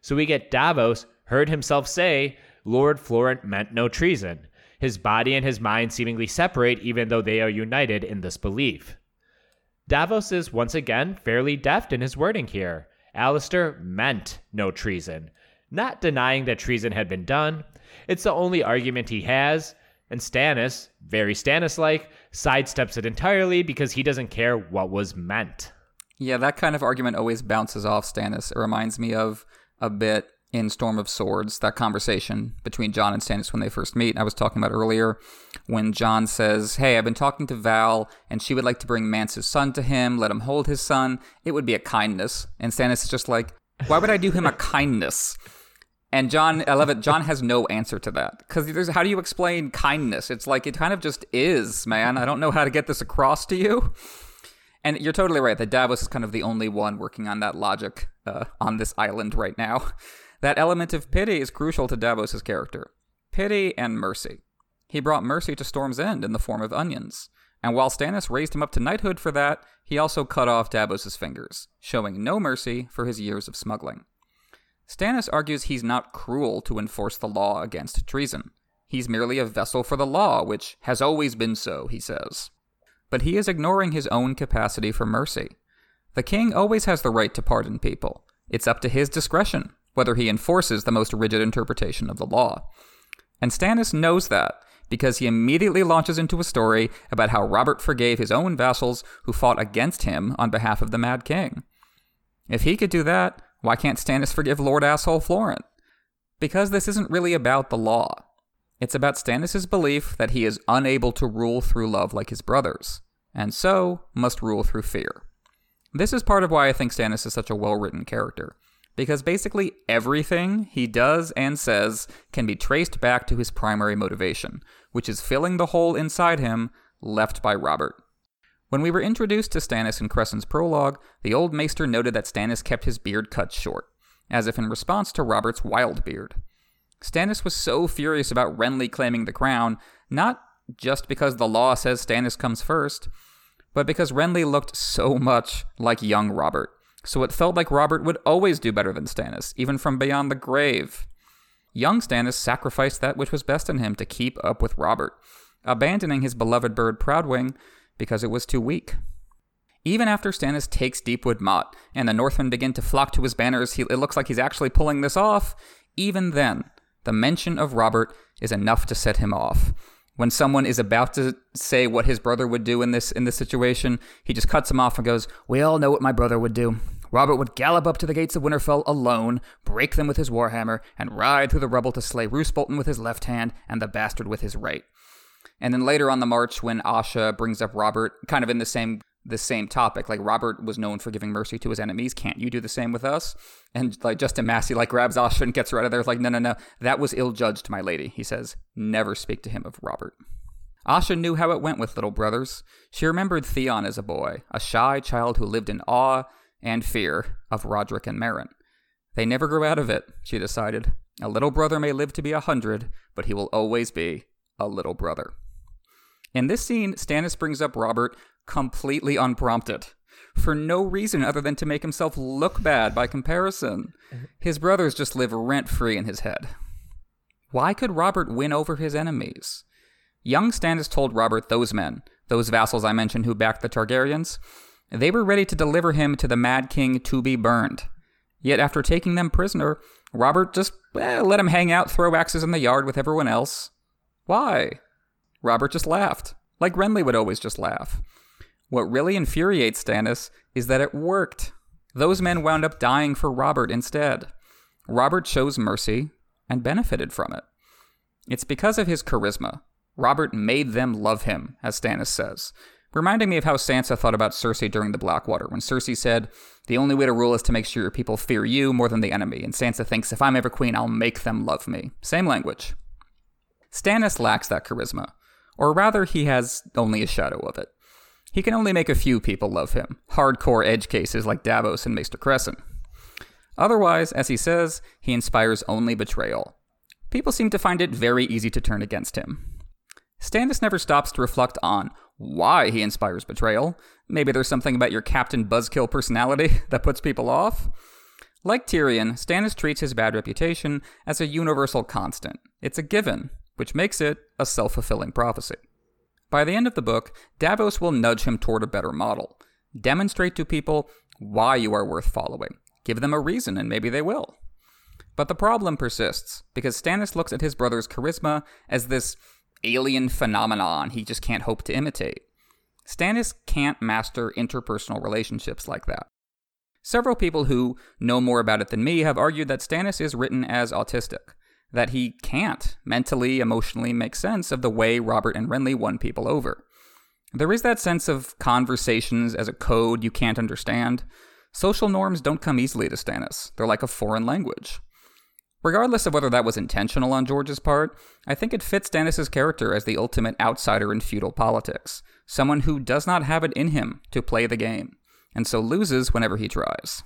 So we get Davos heard himself say, Lord Florent meant no treason, his body and his mind seemingly separate even though they are united in this belief. Davos is once again fairly deft in his wording here. Alester meant no treason, not denying that treason had been done. It's the only argument he has, and Stannis, very Stannis like, sidesteps it entirely because he doesn't care what was meant. Yeah, that kind of argument always bounces off Stannis. It reminds me of a bit in Storm of Swords, that conversation between Jon and Stannis when they first meet. I was talking about earlier when Jon says, Hey, I've been talking to Val, and she would like to bring Mance's son to him, let him hold his son. It would be a kindness. And Stannis is just like, Why would I do him a kindness? And Jon, I love it. Jon has no answer to that because how do you explain kindness? It's like it kind of just is, man. I don't know how to get this across to you. And you're totally right that Davos is kind of the only one working on that logic uh, on this island right now. That element of pity is crucial to Davos's character. Pity and mercy. He brought mercy to Storm's End in the form of onions. And while Stannis raised him up to knighthood for that, he also cut off Davos's fingers, showing no mercy for his years of smuggling. Stannis argues he's not cruel to enforce the law against treason. He's merely a vessel for the law, which has always been so, he says. But he is ignoring his own capacity for mercy. The king always has the right to pardon people. It's up to his discretion whether he enforces the most rigid interpretation of the law. And Stannis knows that, because he immediately launches into a story about how Robert forgave his own vassals who fought against him on behalf of the Mad King. If he could do that, why can't Stannis forgive Lord Asshole Florent? Because this isn't really about the law. It's about Stannis' belief that he is unable to rule through love like his brothers, and so must rule through fear. This is part of why I think Stannis is such a well written character, because basically everything he does and says can be traced back to his primary motivation, which is filling the hole inside him left by Robert. When we were introduced to Stannis in Cressen's prologue, the old maester noted that Stannis kept his beard cut short, as if in response to Robert's wild beard. Stannis was so furious about Renly claiming the crown, not just because the law says Stannis comes first, but because Renly looked so much like young Robert. So it felt like Robert would always do better than Stannis, even from beyond the grave. Young Stannis sacrificed that which was best in him to keep up with Robert, abandoning his beloved bird Proudwing because it was too weak. Even after Stannis takes Deepwood Motte and the Northmen begin to flock to his banners, he, it looks like he's actually pulling this off. Even then, the mention of Robert is enough to set him off. When someone is about to say what his brother would do in this in this situation, he just cuts him off and goes, "We all know what my brother would do. Robert would gallop up to the gates of Winterfell alone, break them with his warhammer, and ride through the rubble to slay Roose Bolton with his left hand and the bastard with his right." And then later on the march, when Asha brings up Robert, kind of in the same the same topic, like Robert was known for giving mercy to his enemies. Can't you do the same with us? And like Justin Massey like grabs Asha and gets her out of there. Like, no, no, no, that was ill judged, my lady. He says, never speak to him of Robert. Asha knew how it went with little brothers. She remembered Theon as a boy, a shy child who lived in awe and fear of Rodrik and Maron. They never grew out of it, she decided. A little brother may live to be a hundred, but he will always be a little brother. In this scene, Stannis brings up Robert completely unprompted, for no reason other than to make himself look bad by comparison. His brothers just live rent free in his head. Why could Robert win over his enemies? Young Stannis told Robert those men, those vassals I mentioned who backed the Targaryens, they were ready to deliver him to the Mad King to be burned. Yet after taking them prisoner, Robert just eh, let him hang out, throw axes in the yard with everyone else. Why? Robert just laughed, like Renly would always just laugh. What really infuriates Stannis is that it worked. Those men wound up dying for Robert instead. Robert chose mercy and benefited from it. It's because of his charisma. Robert made them love him, as Stannis says, reminding me of how Sansa thought about Cersei during the Blackwater, when Cersei said, The only way to rule is to make sure your people fear you more than the enemy, and Sansa thinks, If I'm ever queen, I'll make them love me. Same language. Stannis lacks that charisma, or rather, he has only a shadow of it. He can only make a few people love him, hardcore edge cases like Davos and Maester Cressen. Otherwise, as he says, he inspires only betrayal. People seem to find it very easy to turn against him. Stannis never stops to reflect on why he inspires betrayal. Maybe there's something about your Captain Buzzkill personality (laughs) that puts people off. Like Tyrion, Stannis treats his bad reputation as a universal constant. It's a given, which makes it a self fulfilling prophecy. By the end of the book, Davos will nudge him toward a better model. Demonstrate to people why you are worth following. Give them a reason, and maybe they will. But the problem persists, because Stannis looks at his brother's charisma as this alien phenomenon he just can't hope to imitate. Stannis can't master interpersonal relationships like that. Several people who know more about it than me have argued that Stannis is written as autistic, that he can't mentally, emotionally make sense of the way Robert and Renly won people over. There is that sense of conversations as a code you can't understand. Social norms don't come easily to Stannis, they're like a foreign language. Regardless of whether that was intentional on George's part, I think it fits Stannis' character as the ultimate outsider in feudal politics, someone who does not have it in him to play the game, and so loses whenever he tries.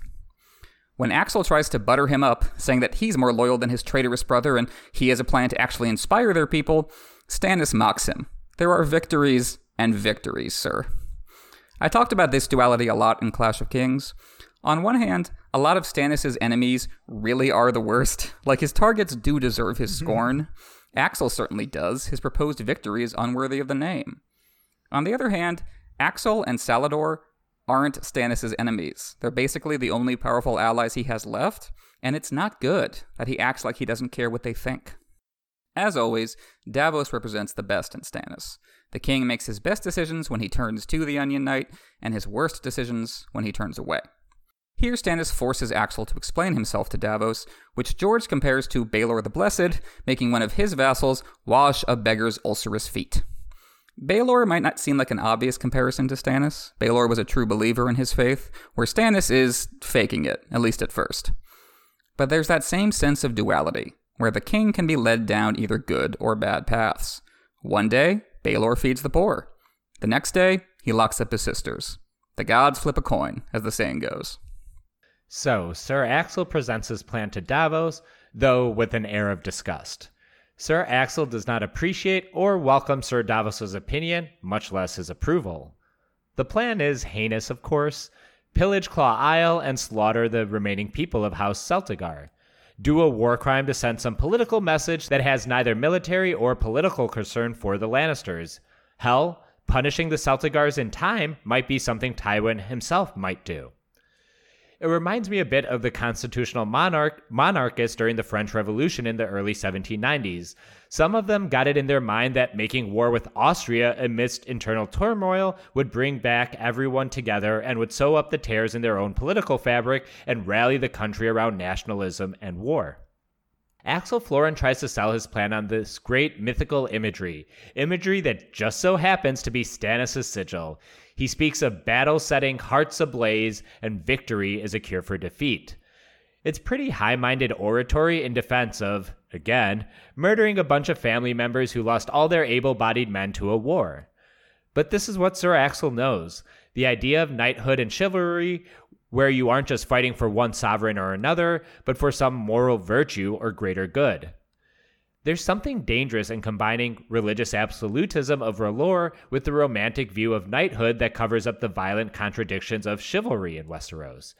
When Axel tries to butter him up, saying that he's more loyal than his traitorous brother and he has a plan to actually inspire their people, Stannis mocks him. There are victories and victories, sir. I talked about this duality a lot in Clash of Kings. On one hand, a lot of Stannis' enemies really are the worst. (laughs) Like his targets do deserve his mm-hmm. scorn. Axel certainly does. His proposed victory is unworthy of the name. On the other hand, Axel and Salladhor aren't Stannis' enemies. They're basically the only powerful allies he has left, and it's not good that he acts like he doesn't care what they think. As always, Davos represents the best in Stannis. The king makes his best decisions when he turns to the Onion Knight, and his worst decisions when he turns away. Here, Stannis forces Axel to explain himself to Davos, which George compares to Baelor the Blessed, making one of his vassals wash a beggar's ulcerous feet. Baelor might not seem like an obvious comparison to Stannis. Baelor was a true believer in his faith, where Stannis is faking it, at least at first. But there's that same sense of duality, where the king can be led down either good or bad paths. One day, Baelor feeds the poor. The next day, he locks up his sisters. The gods flip a coin, as the saying goes. So, Sir Axel presents his plan to Davos, though with an air of disgust. Sir Axel does not appreciate or welcome Sir Davos's opinion, much less his approval. The plan is heinous, of course pillage Claw Isle and slaughter the remaining people of House Celtigar. Do a war crime to send some political message that has neither military or political concern for the Lannisters. Hell, punishing the Celtigars in time might be something Tywin himself might do. It reminds me a bit of the constitutional monarch monarchists during the French Revolution in the early 1790s. Some of them got it in their mind that making war with Austria amidst internal turmoil would bring back everyone together and would sew up the tears in their own political fabric and rally the country around nationalism and war. Axel Florent tries to sell his plan on this great mythical imagery, imagery that just so happens to be Stannis' sigil. He speaks of battle setting hearts ablaze and victory is a cure for defeat. It's pretty high minded oratory in defense of, again, murdering a bunch of family members who lost all their able bodied men to a war. But this is what Sir Axel knows the idea of knighthood and chivalry where you aren't just fighting for one sovereign or another, but for some moral virtue or greater good. There's something dangerous in combining religious absolutism of R'hllor with the romantic view of knighthood that covers up the violent contradictions of chivalry in Westeros.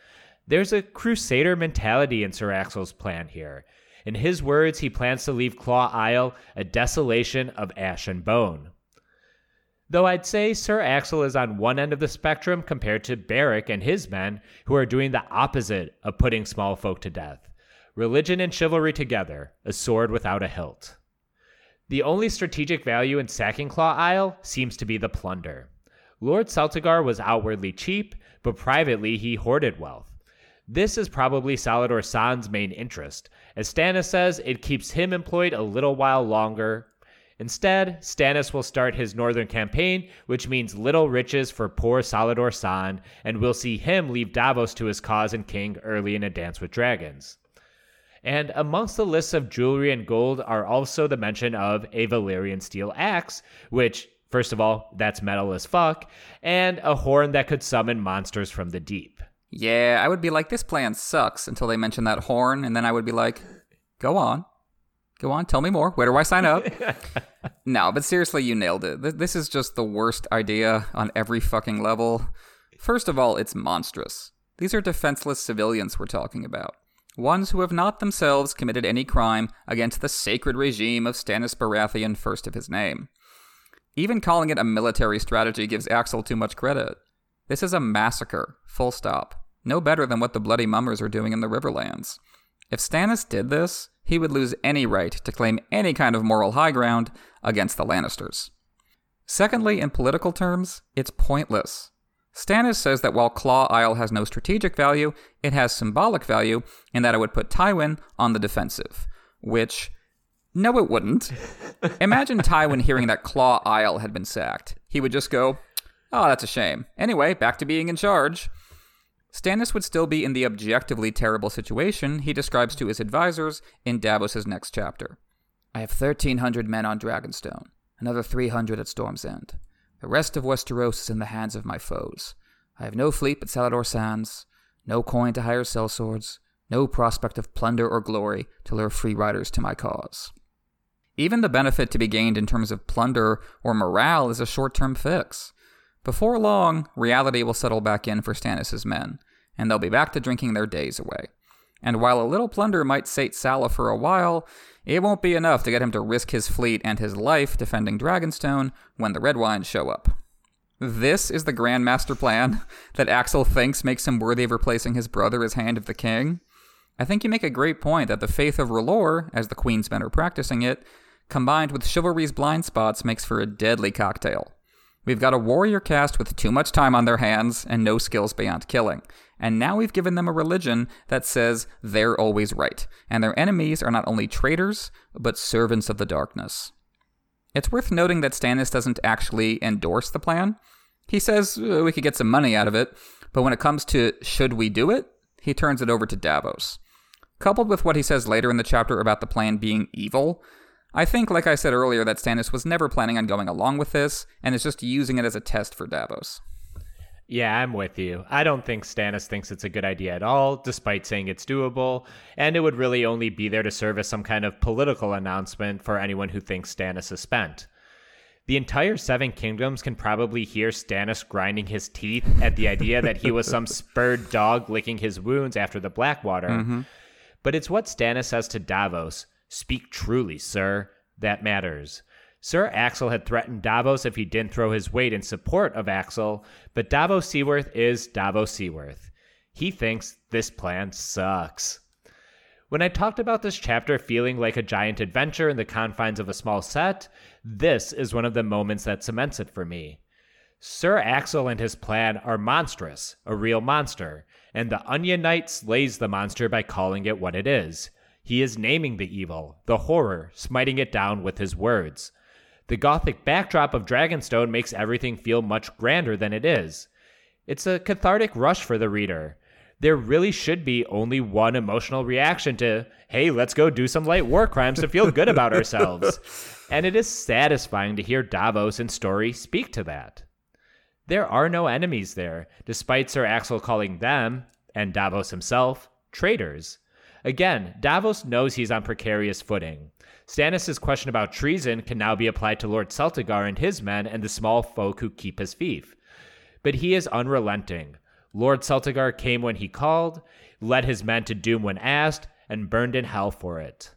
There's a crusader mentality in Sir Axel's plan here. In his words, he plans to leave Claw Isle a desolation of ash and bone. Though I'd say Sir Axel is on one end of the spectrum compared to Beric and his men, who are doing the opposite of putting small folk to death. Religion and chivalry together, a sword without a hilt. The only strategic value in sacking Claw Isle seems to be the plunder. Lord Celtigar was outwardly cheap, but privately he hoarded wealth. This is probably Salladhor Saan's main interest. As Stannis says, it keeps him employed a little while longer. Instead, Stannis will start his northern campaign, which means little riches for poor Salladhor Saan, and we'll see him leave Davos to his cause and king early in A Dance with Dragons. And amongst the lists of jewelry and gold are also the mention of a Valyrian steel axe, which, first of all, that's metal as fuck, and a horn that could summon monsters from the deep. Yeah, I would be like, this plan sucks until they mention that horn, and then I would be like, go on. Go on, tell me more. Where do I sign up? (laughs) no, but seriously, you nailed it. This is just the worst idea on every fucking level. First of all, it's monstrous. These are defenseless civilians we're talking about. Ones who have not themselves committed any crime against the sacred regime of Stannis Baratheon, first of his name. Even calling it a military strategy gives Axel too much credit. This is a massacre, full stop no better than what the Bloody Mummers are doing in the Riverlands. If Stannis did this, he would lose any right to claim any kind of moral high ground against the Lannisters. Secondly, in political terms, it's pointless. Stannis says that while Claw Isle has no strategic value, it has symbolic value in that it would put Tywin on the defensive. Which, no, it wouldn't. (laughs) Imagine Tywin hearing that Claw Isle had been sacked. He would just go, Oh, that's a shame. Anyway, back to being in charge. Stannis would still be in the objectively terrible situation he describes to his advisors in Davos's next chapter. I have 1,300 men on Dragonstone, another 300 at Storm's End. The rest of Westeros is in the hands of my foes. I have no fleet but Salladhor Saan's, no coin to hire sellswords, no prospect of plunder or glory to lure free riders to my cause. Even the benefit to be gained in terms of plunder or morale is a short term fix. Before long, reality will settle back in for Stannis' men, and they'll be back to drinking their days away. And while a little plunder might sate Salla for a while, it won't be enough to get him to risk his fleet and his life defending Dragonstone when the Redwynes show up. This is the Grand Master plan (laughs) that Axel thinks makes him worthy of replacing his brother as Hand of the King. I think you make a great point that the faith of R'hllor, as the Queen's men are practicing it, combined with chivalry's blind spots, makes for a deadly cocktail. We've got a warrior caste with too much time on their hands and no skills beyond killing. And now we've given them a religion that says they're always right, and their enemies are not only traitors, but servants of the darkness. It's worth noting that Stannis doesn't actually endorse the plan. He says uh, we could get some money out of it, but when it comes to should we do it, he turns it over to Davos. Coupled with what he says later in the chapter about the plan being evil, I think, like I said earlier, that Stannis was never planning on going along with this and is just using it as a test for Davos. Yeah, I'm with you. I don't think Stannis thinks it's a good idea at all, despite saying it's doable, and it would really only be there to serve as some kind of political announcement for anyone who thinks Stannis is spent. The entire Seven Kingdoms can probably hear Stannis grinding his teeth at the idea that he was some (laughs) spurred dog licking his wounds after the Blackwater. Mm-hmm. But it's what Stannis says to Davos Speak truly, sir. That matters. Sir Axel had threatened Davos if he didn't throw his weight in support of Axel, but Davos Seaworth is Davos Seaworth. He thinks this plan sucks. When I talked about this chapter feeling like a giant adventure in the confines of a small set, this is one of the moments that cements it for me. Sir Axel and his plan are monstrous, a real monster, and the Onion Knight slays the monster by calling it what it is he is naming the evil, the horror, smiting it down with his words. The gothic backdrop of Dragonstone makes everything feel much grander than it is. It's a cathartic rush for the reader. There really should be only one emotional reaction to, hey, let's go do some light war crimes to feel good about ourselves. (laughs) And it is satisfying to hear Davos and Story speak to that. There are no enemies there, despite Sir Axel calling them, and Davos himself, traitors. Again, Davos knows he's on precarious footing. Stannis' question about treason can now be applied to Lord Celtigar and his men and the small folk who keep his fief. But he is unrelenting. Lord Celtigar came when he called, led his men to doom when asked, and burned in hell for it.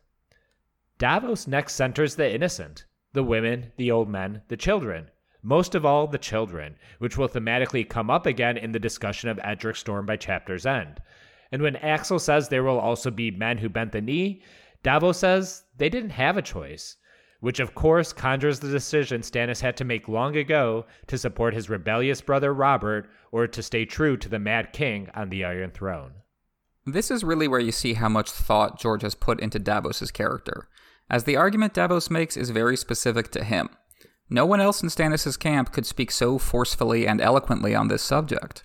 Davos next centers the innocent the women, the old men, the children. Most of all, the children, which will thematically come up again in the discussion of Edric Storm by chapter's end. And when Axel says there will also be men who bent the knee, Davos says they didn't have a choice, which of course conjures the decision Stannis had to make long ago to support his rebellious brother Robert or to stay true to the Mad King on the Iron Throne. This is really where you see how much thought George has put into Davos's character, as the argument Davos makes is very specific to him. No one else in Stannis' camp could speak so forcefully and eloquently on this subject.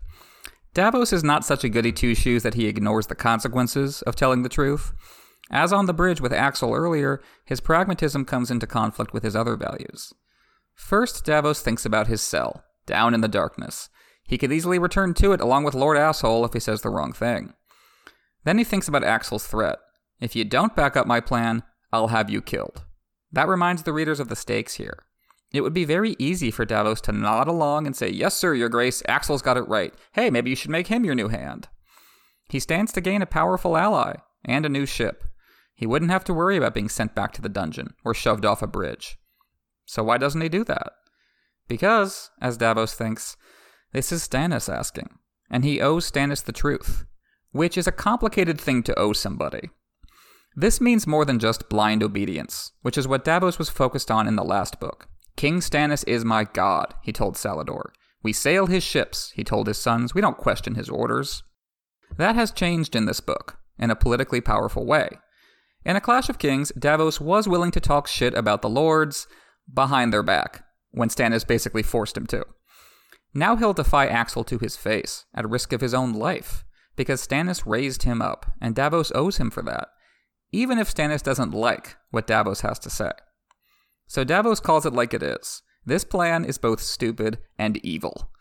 Davos is not such a goody two shoes that he ignores the consequences of telling the truth. As on the bridge with Axel earlier, his pragmatism comes into conflict with his other values. First, Davos thinks about his cell, down in the darkness. He could easily return to it along with Lord Asshole if he says the wrong thing. Then he thinks about Axel's threat. If you don't back up my plan, I'll have you killed. That reminds the readers of the stakes here. It would be very easy for Davos to nod along and say, Yes, sir, your grace, Axel's got it right. Hey, maybe you should make him your new hand. He stands to gain a powerful ally and a new ship. He wouldn't have to worry about being sent back to the dungeon or shoved off a bridge. So why doesn't he do that? Because, as Davos thinks, this is Stannis asking, and he owes Stannis the truth, which is a complicated thing to owe somebody. This means more than just blind obedience, which is what Davos was focused on in the last book. King Stannis is my god, he told Salladhor. We sail his ships, he told his sons. We don't question his orders. That has changed in this book, in a politically powerful way. In A Clash of Kings, Davos was willing to talk shit about the lords behind their back, when Stannis basically forced him to. Now he'll defy Axel to his face, at risk of his own life, because Stannis raised him up, and Davos owes him for that, even if Stannis doesn't like what Davos has to say. So Davos calls it like it is. This plan is both stupid and evil.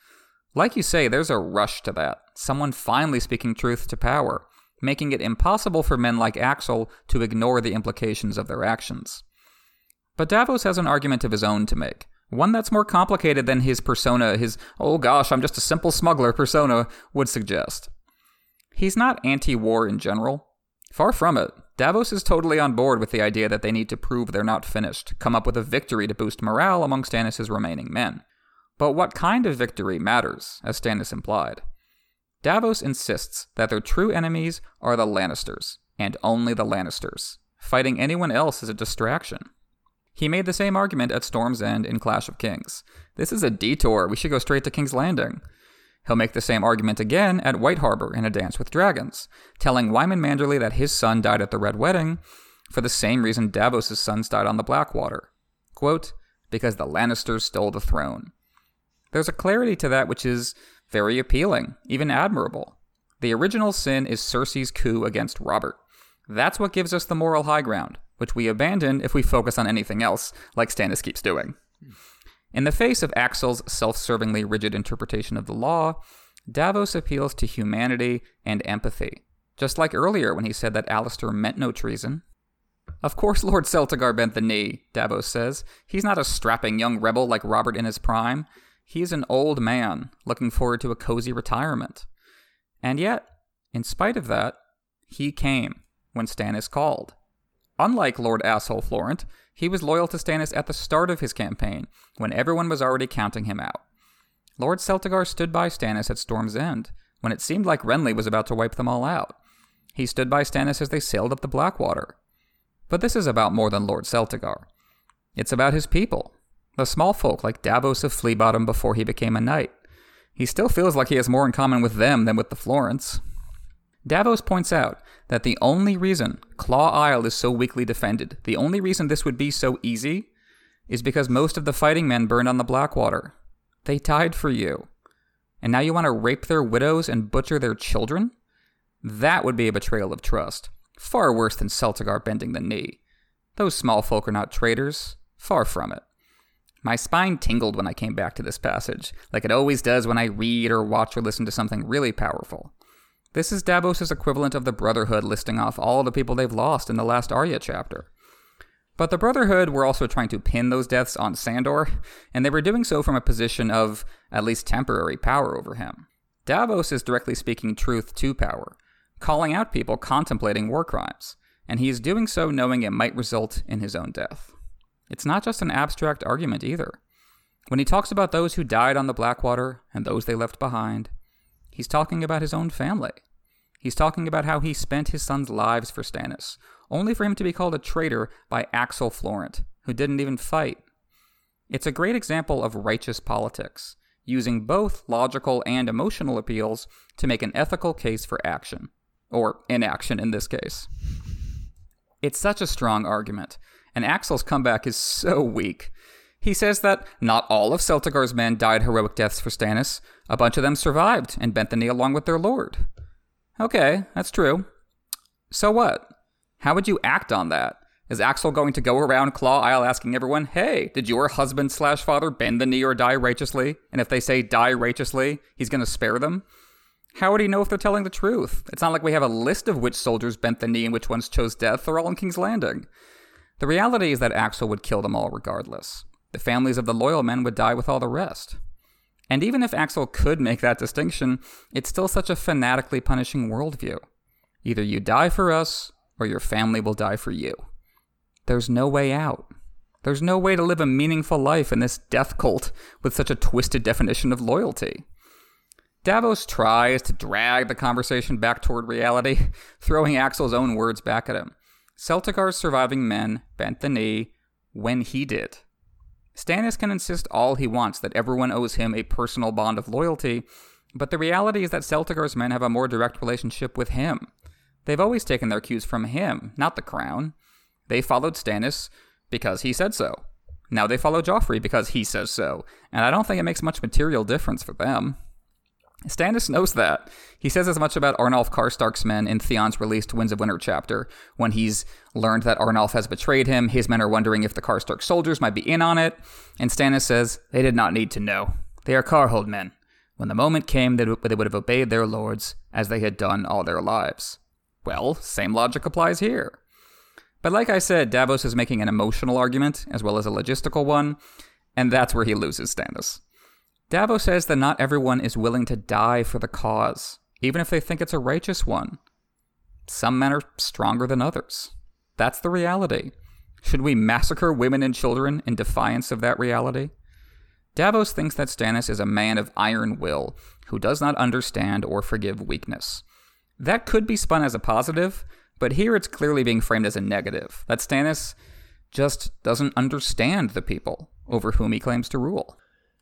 Like you say, there's a rush to that, someone finally speaking truth to power, making it impossible for men like Axel to ignore the implications of their actions. But Davos has an argument of his own to make, one that's more complicated than his persona, his, oh gosh, I'm just a simple smuggler persona, would suggest. He's not anti war in general. Far from it. Davos is totally on board with the idea that they need to prove they're not finished, come up with a victory to boost morale among Stannis' remaining men. But what kind of victory matters, as Stannis implied. Davos insists that their true enemies are the Lannisters, and only the Lannisters. Fighting anyone else is a distraction. He made the same argument at Storm's End in Clash of Kings. This is a detour. We should go straight to King's Landing. He'll make the same argument again at White Harbor in A Dance with Dragons, telling Wyman Manderly that his son died at the Red Wedding for the same reason Davos' sons died on the Blackwater. Quote, because the Lannisters stole the throne. There's a clarity to that which is very appealing, even admirable. The original sin is Cersei's coup against Robert. That's what gives us the moral high ground, which we abandon if we focus on anything else, like Stannis keeps doing. In the face of Axel's self servingly rigid interpretation of the law, Davos appeals to humanity and empathy, just like earlier when he said that Alester meant no treason. Of course, Lord Celtigar bent the knee, Davos says. He's not a strapping young rebel like Robert in his prime. He's an old man looking forward to a cozy retirement. And yet, in spite of that, he came when Stannis called. Unlike Lord Asshole Florent, he was loyal to Stannis at the start of his campaign, when everyone was already counting him out. Lord Celtigar stood by Stannis at Storm's End, when it seemed like Renly was about to wipe them all out. He stood by Stannis as they sailed up the Blackwater. But this is about more than Lord Celtigar. It's about his people, the small folk like Davos of Fleabottom before he became a knight. He still feels like he has more in common with them than with the Florents. Davos points out that the only reason Claw Isle is so weakly defended, the only reason this would be so easy, is because most of the fighting men burned on the Blackwater. They died for you. And now you want to rape their widows and butcher their children? That would be a betrayal of trust. Far worse than Celtigar bending the knee. Those small folk are not traitors. Far from it. My spine tingled when I came back to this passage, like it always does when I read or watch or listen to something really powerful. This is Davos' equivalent of the Brotherhood listing off all the people they've lost in the last Arya chapter. But the Brotherhood were also trying to pin those deaths on Sandor, and they were doing so from a position of at least temporary power over him. Davos is directly speaking truth to power, calling out people contemplating war crimes, and he is doing so knowing it might result in his own death. It's not just an abstract argument either. When he talks about those who died on the Blackwater and those they left behind, He's talking about his own family. He's talking about how he spent his sons' lives for Stannis, only for him to be called a traitor by Axel Florent, who didn't even fight. It's a great example of righteous politics, using both logical and emotional appeals to make an ethical case for action. or inaction in this case. It's such a strong argument, and Axel's comeback is so weak. He says that not all of Celtigar's men died heroic deaths for Stannis. A bunch of them survived and bent the knee along with their lord. Okay, that's true. So what? How would you act on that? Is Axel going to go around Claw Isle asking everyone, hey, did your husband slash father bend the knee or die righteously? And if they say die righteously, he's going to spare them? How would he know if they're telling the truth? It's not like we have a list of which soldiers bent the knee and which ones chose death. They're all in King's Landing. The reality is that Axel would kill them all regardless. The families of the loyal men would die with all the rest. And even if Axel could make that distinction, it's still such a fanatically punishing worldview. Either you die for us, or your family will die for you. There's no way out. There's no way to live a meaningful life in this death cult with such a twisted definition of loyalty. Davos tries to drag the conversation back toward reality, (laughs) throwing Axel's own words back at him. Celtigar's surviving men bent the knee when he did. Stannis can insist all he wants that everyone owes him a personal bond of loyalty, but the reality is that Celtigar's men have a more direct relationship with him. They've always taken their cues from him, not the crown. They followed Stannis because he said so. Now they follow Joffrey because he says so, and I don't think it makes much material difference for them. Stannis knows that. He says as much about Arnulf Karstark's men in Theon's released Winds of Winter chapter. When he's learned that Arnulf has betrayed him, his men are wondering if the Karstark soldiers might be in on it, and Stannis says, They did not need to know. They are Karhold men. When the moment came, they would have obeyed their lords, as they had done all their lives. Well, same logic applies here. But like I said, Davos is making an emotional argument, as well as a logistical one, and that's where he loses Stannis. Davos says that not everyone is willing to die for the cause, even if they think it's a righteous one. Some men are stronger than others. That's the reality. Should we massacre women and children in defiance of that reality? Davos thinks that Stannis is a man of iron will who does not understand or forgive weakness. That could be spun as a positive, but here it's clearly being framed as a negative that Stannis just doesn't understand the people over whom he claims to rule.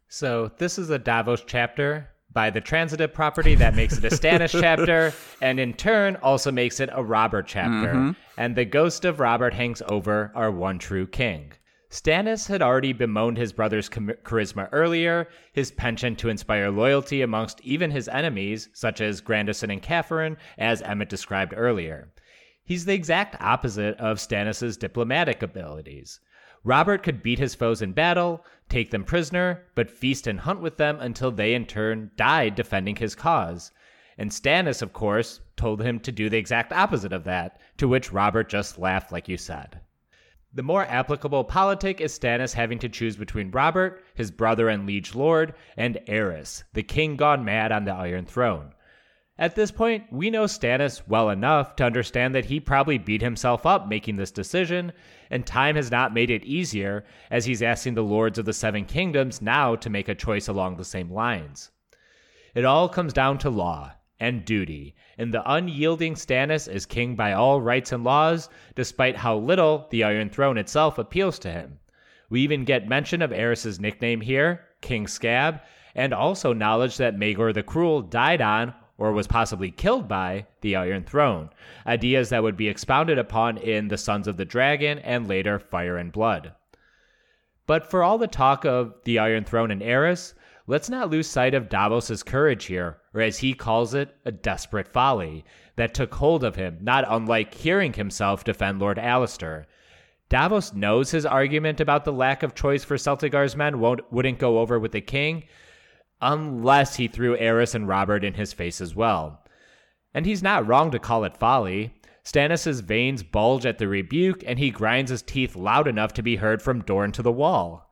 So this is a Davos chapter by the transitive property that makes it a Stannis (laughs) chapter, and in turn also makes it a Robert chapter. Mm-hmm. And the ghost of Robert hangs over our one true king. Stannis had already bemoaned his brother's charisma earlier, his penchant to inspire loyalty amongst even his enemies, such as Grandison and Cafferen, as Emmett described earlier. He's the exact opposite of Stannis's diplomatic abilities. Robert could beat his foes in battle, take them prisoner, but feast and hunt with them until they in turn died defending his cause. And Stannis, of course, told him to do the exact opposite of that, to which Robert just laughed, like you said. The more applicable politic is Stannis having to choose between Robert, his brother and liege lord, and Aerys, the king gone mad on the Iron Throne. At this point, we know Stannis well enough to understand that he probably beat himself up making this decision, and time has not made it easier as he's asking the lords of the Seven Kingdoms now to make a choice along the same lines. It all comes down to law and duty, and the unyielding Stannis is king by all rights and laws, despite how little the Iron Throne itself appeals to him. We even get mention of Aerys's nickname here, King Scab, and also knowledge that Maegor the Cruel died on or was possibly killed by the Iron Throne, ideas that would be expounded upon in The Sons of the Dragon and later Fire and Blood. But for all the talk of the Iron Throne and Aerys, let's not lose sight of Davos's courage here, or as he calls it, a desperate folly, that took hold of him, not unlike hearing himself defend Lord Alester. Davos knows his argument about the lack of choice for Celtigar's men won't, wouldn't go over with the king, unless he threw Aerys and Robert in his face as well. And he's not wrong to call it folly. Stannis' veins bulge at the rebuke, and he grinds his teeth loud enough to be heard from Dorne to the wall.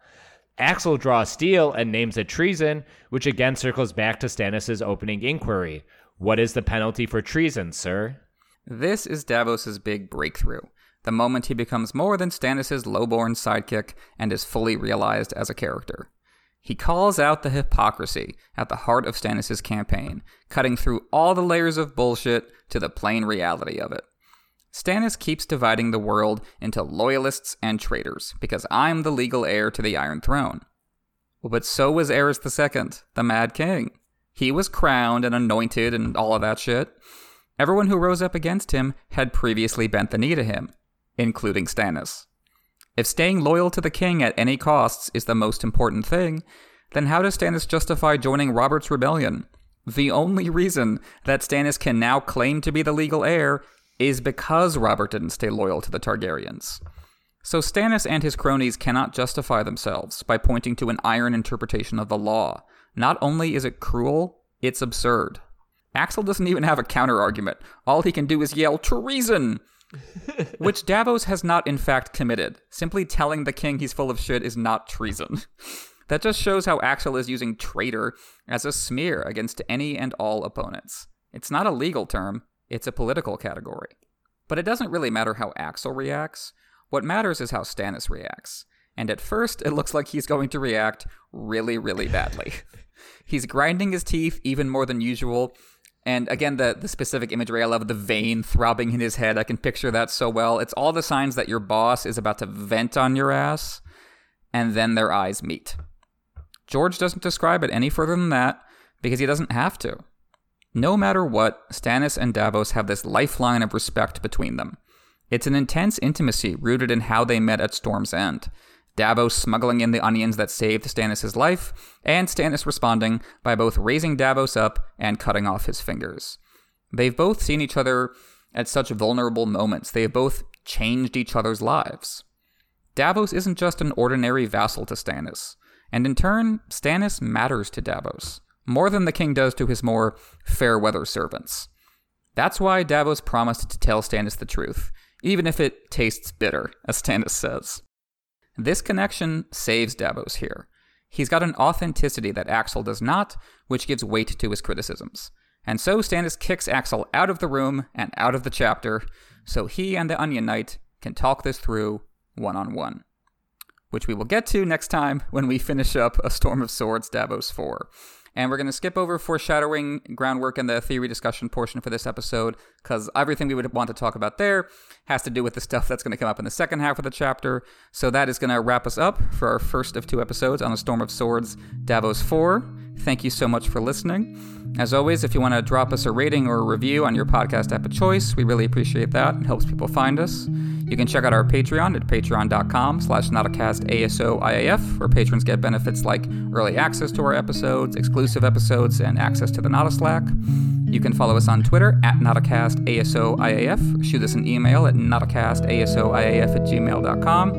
Axel draws steel and names it treason, which again circles back to Stannis' opening inquiry. What is the penalty for treason, sir? This is Davos' big breakthrough. The moment he becomes more than Stannis' lowborn sidekick and is fully realized as a character. He calls out the hypocrisy at the heart of Stannis' campaign, cutting through all the layers of bullshit to the plain reality of it. Stannis keeps dividing the world into loyalists and traitors because I'm the legal heir to the Iron Throne. But so was Aerys II, the Mad King. He was crowned and anointed and all of that shit. Everyone who rose up against him had previously bent the knee to him, including Stannis. If staying loyal to the king at any costs is the most important thing, then how does Stannis justify joining Robert's rebellion? The only reason that Stannis can now claim to be the legal heir is because Robert didn't stay loyal to the Targaryens. So Stannis and his cronies cannot justify themselves by pointing to an iron interpretation of the law. Not only is it cruel, it's absurd. Axel doesn't even have a counter argument. All he can do is yell, treason! (laughs) Which Davos has not, in fact, committed. Simply telling the king he's full of shit is not treason. (laughs) that just shows how Axel is using traitor as a smear against any and all opponents. It's not a legal term, it's a political category. But it doesn't really matter how Axel reacts. What matters is how Stannis reacts. And at first, it looks like he's going to react really, really badly. (laughs) he's grinding his teeth even more than usual, and again, the, the specific imagery, I love the vein throbbing in his head. I can picture that so well. It's all the signs that your boss is about to vent on your ass, and then their eyes meet. George doesn't describe it any further than that because he doesn't have to. No matter what, Stannis and Davos have this lifeline of respect between them. It's an intense intimacy rooted in how they met at Storm's End. Davos smuggling in the onions that saved Stannis' life, and Stannis responding by both raising Davos up and cutting off his fingers. They've both seen each other at such vulnerable moments. They have both changed each other's lives. Davos isn't just an ordinary vassal to Stannis, and in turn, Stannis matters to Davos, more than the king does to his more fair weather servants. That's why Davos promised to tell Stannis the truth, even if it tastes bitter, as Stannis says. This connection saves Davos here. He's got an authenticity that Axel does not, which gives weight to his criticisms. And so Stannis kicks Axel out of the room and out of the chapter, so he and the Onion Knight can talk this through one on one. Which we will get to next time when we finish up A Storm of Swords Davos 4. And we're going to skip over foreshadowing groundwork and the theory discussion portion for this episode because everything we would want to talk about there has to do with the stuff that's going to come up in the second half of the chapter. So that is going to wrap us up for our first of two episodes on A Storm of Swords Davos 4. Thank you so much for listening. As always, if you want to drop us a rating or a review on your podcast app of choice, we really appreciate that. It helps people find us. You can check out our Patreon at patreon.com slash nauticastASOIAF, where patrons get benefits like early access to our episodes, exclusive episodes, and access to the Nada Slack. You can follow us on Twitter at nauticastASOIAF, or shoot us an email at nauticastASOIAF at gmail.com,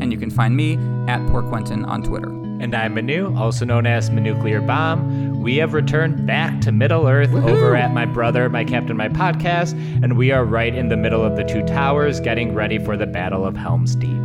and you can find me at Poor Quentin on Twitter. And I'm Manu, also known as Manuclear Bomb. We have returned back to Middle Earth Woo-hoo! over at My Brother, My Captain, My Podcast, and we are right in the middle of the Two Towers getting ready for the Battle of Helm's Deep.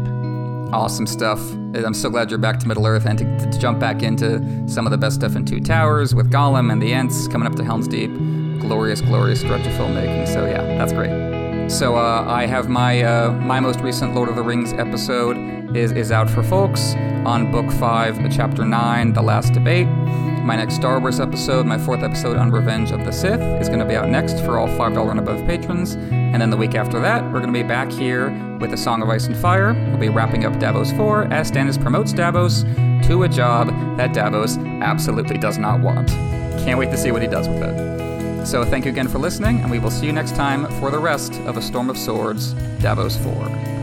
Awesome stuff. I'm so glad you're back to Middle Earth and to, to jump back into some of the best stuff in Two Towers with Gollum and the Ents coming up to Helm's Deep. Glorious, glorious stretch of filmmaking. So, yeah, that's great. So, uh, I have my uh, my most recent Lord of the Rings episode is, is out for folks on Book 5, Chapter 9, The Last Debate. My next Star Wars episode, my fourth episode on Revenge of the Sith, is going to be out next for all $5 and above patrons. And then the week after that, we're going to be back here with A Song of Ice and Fire. We'll be wrapping up Davos 4 as Stannis promotes Davos to a job that Davos absolutely does not want. Can't wait to see what he does with it. So thank you again for listening, and we will see you next time for the rest of A Storm of Swords, Davos 4.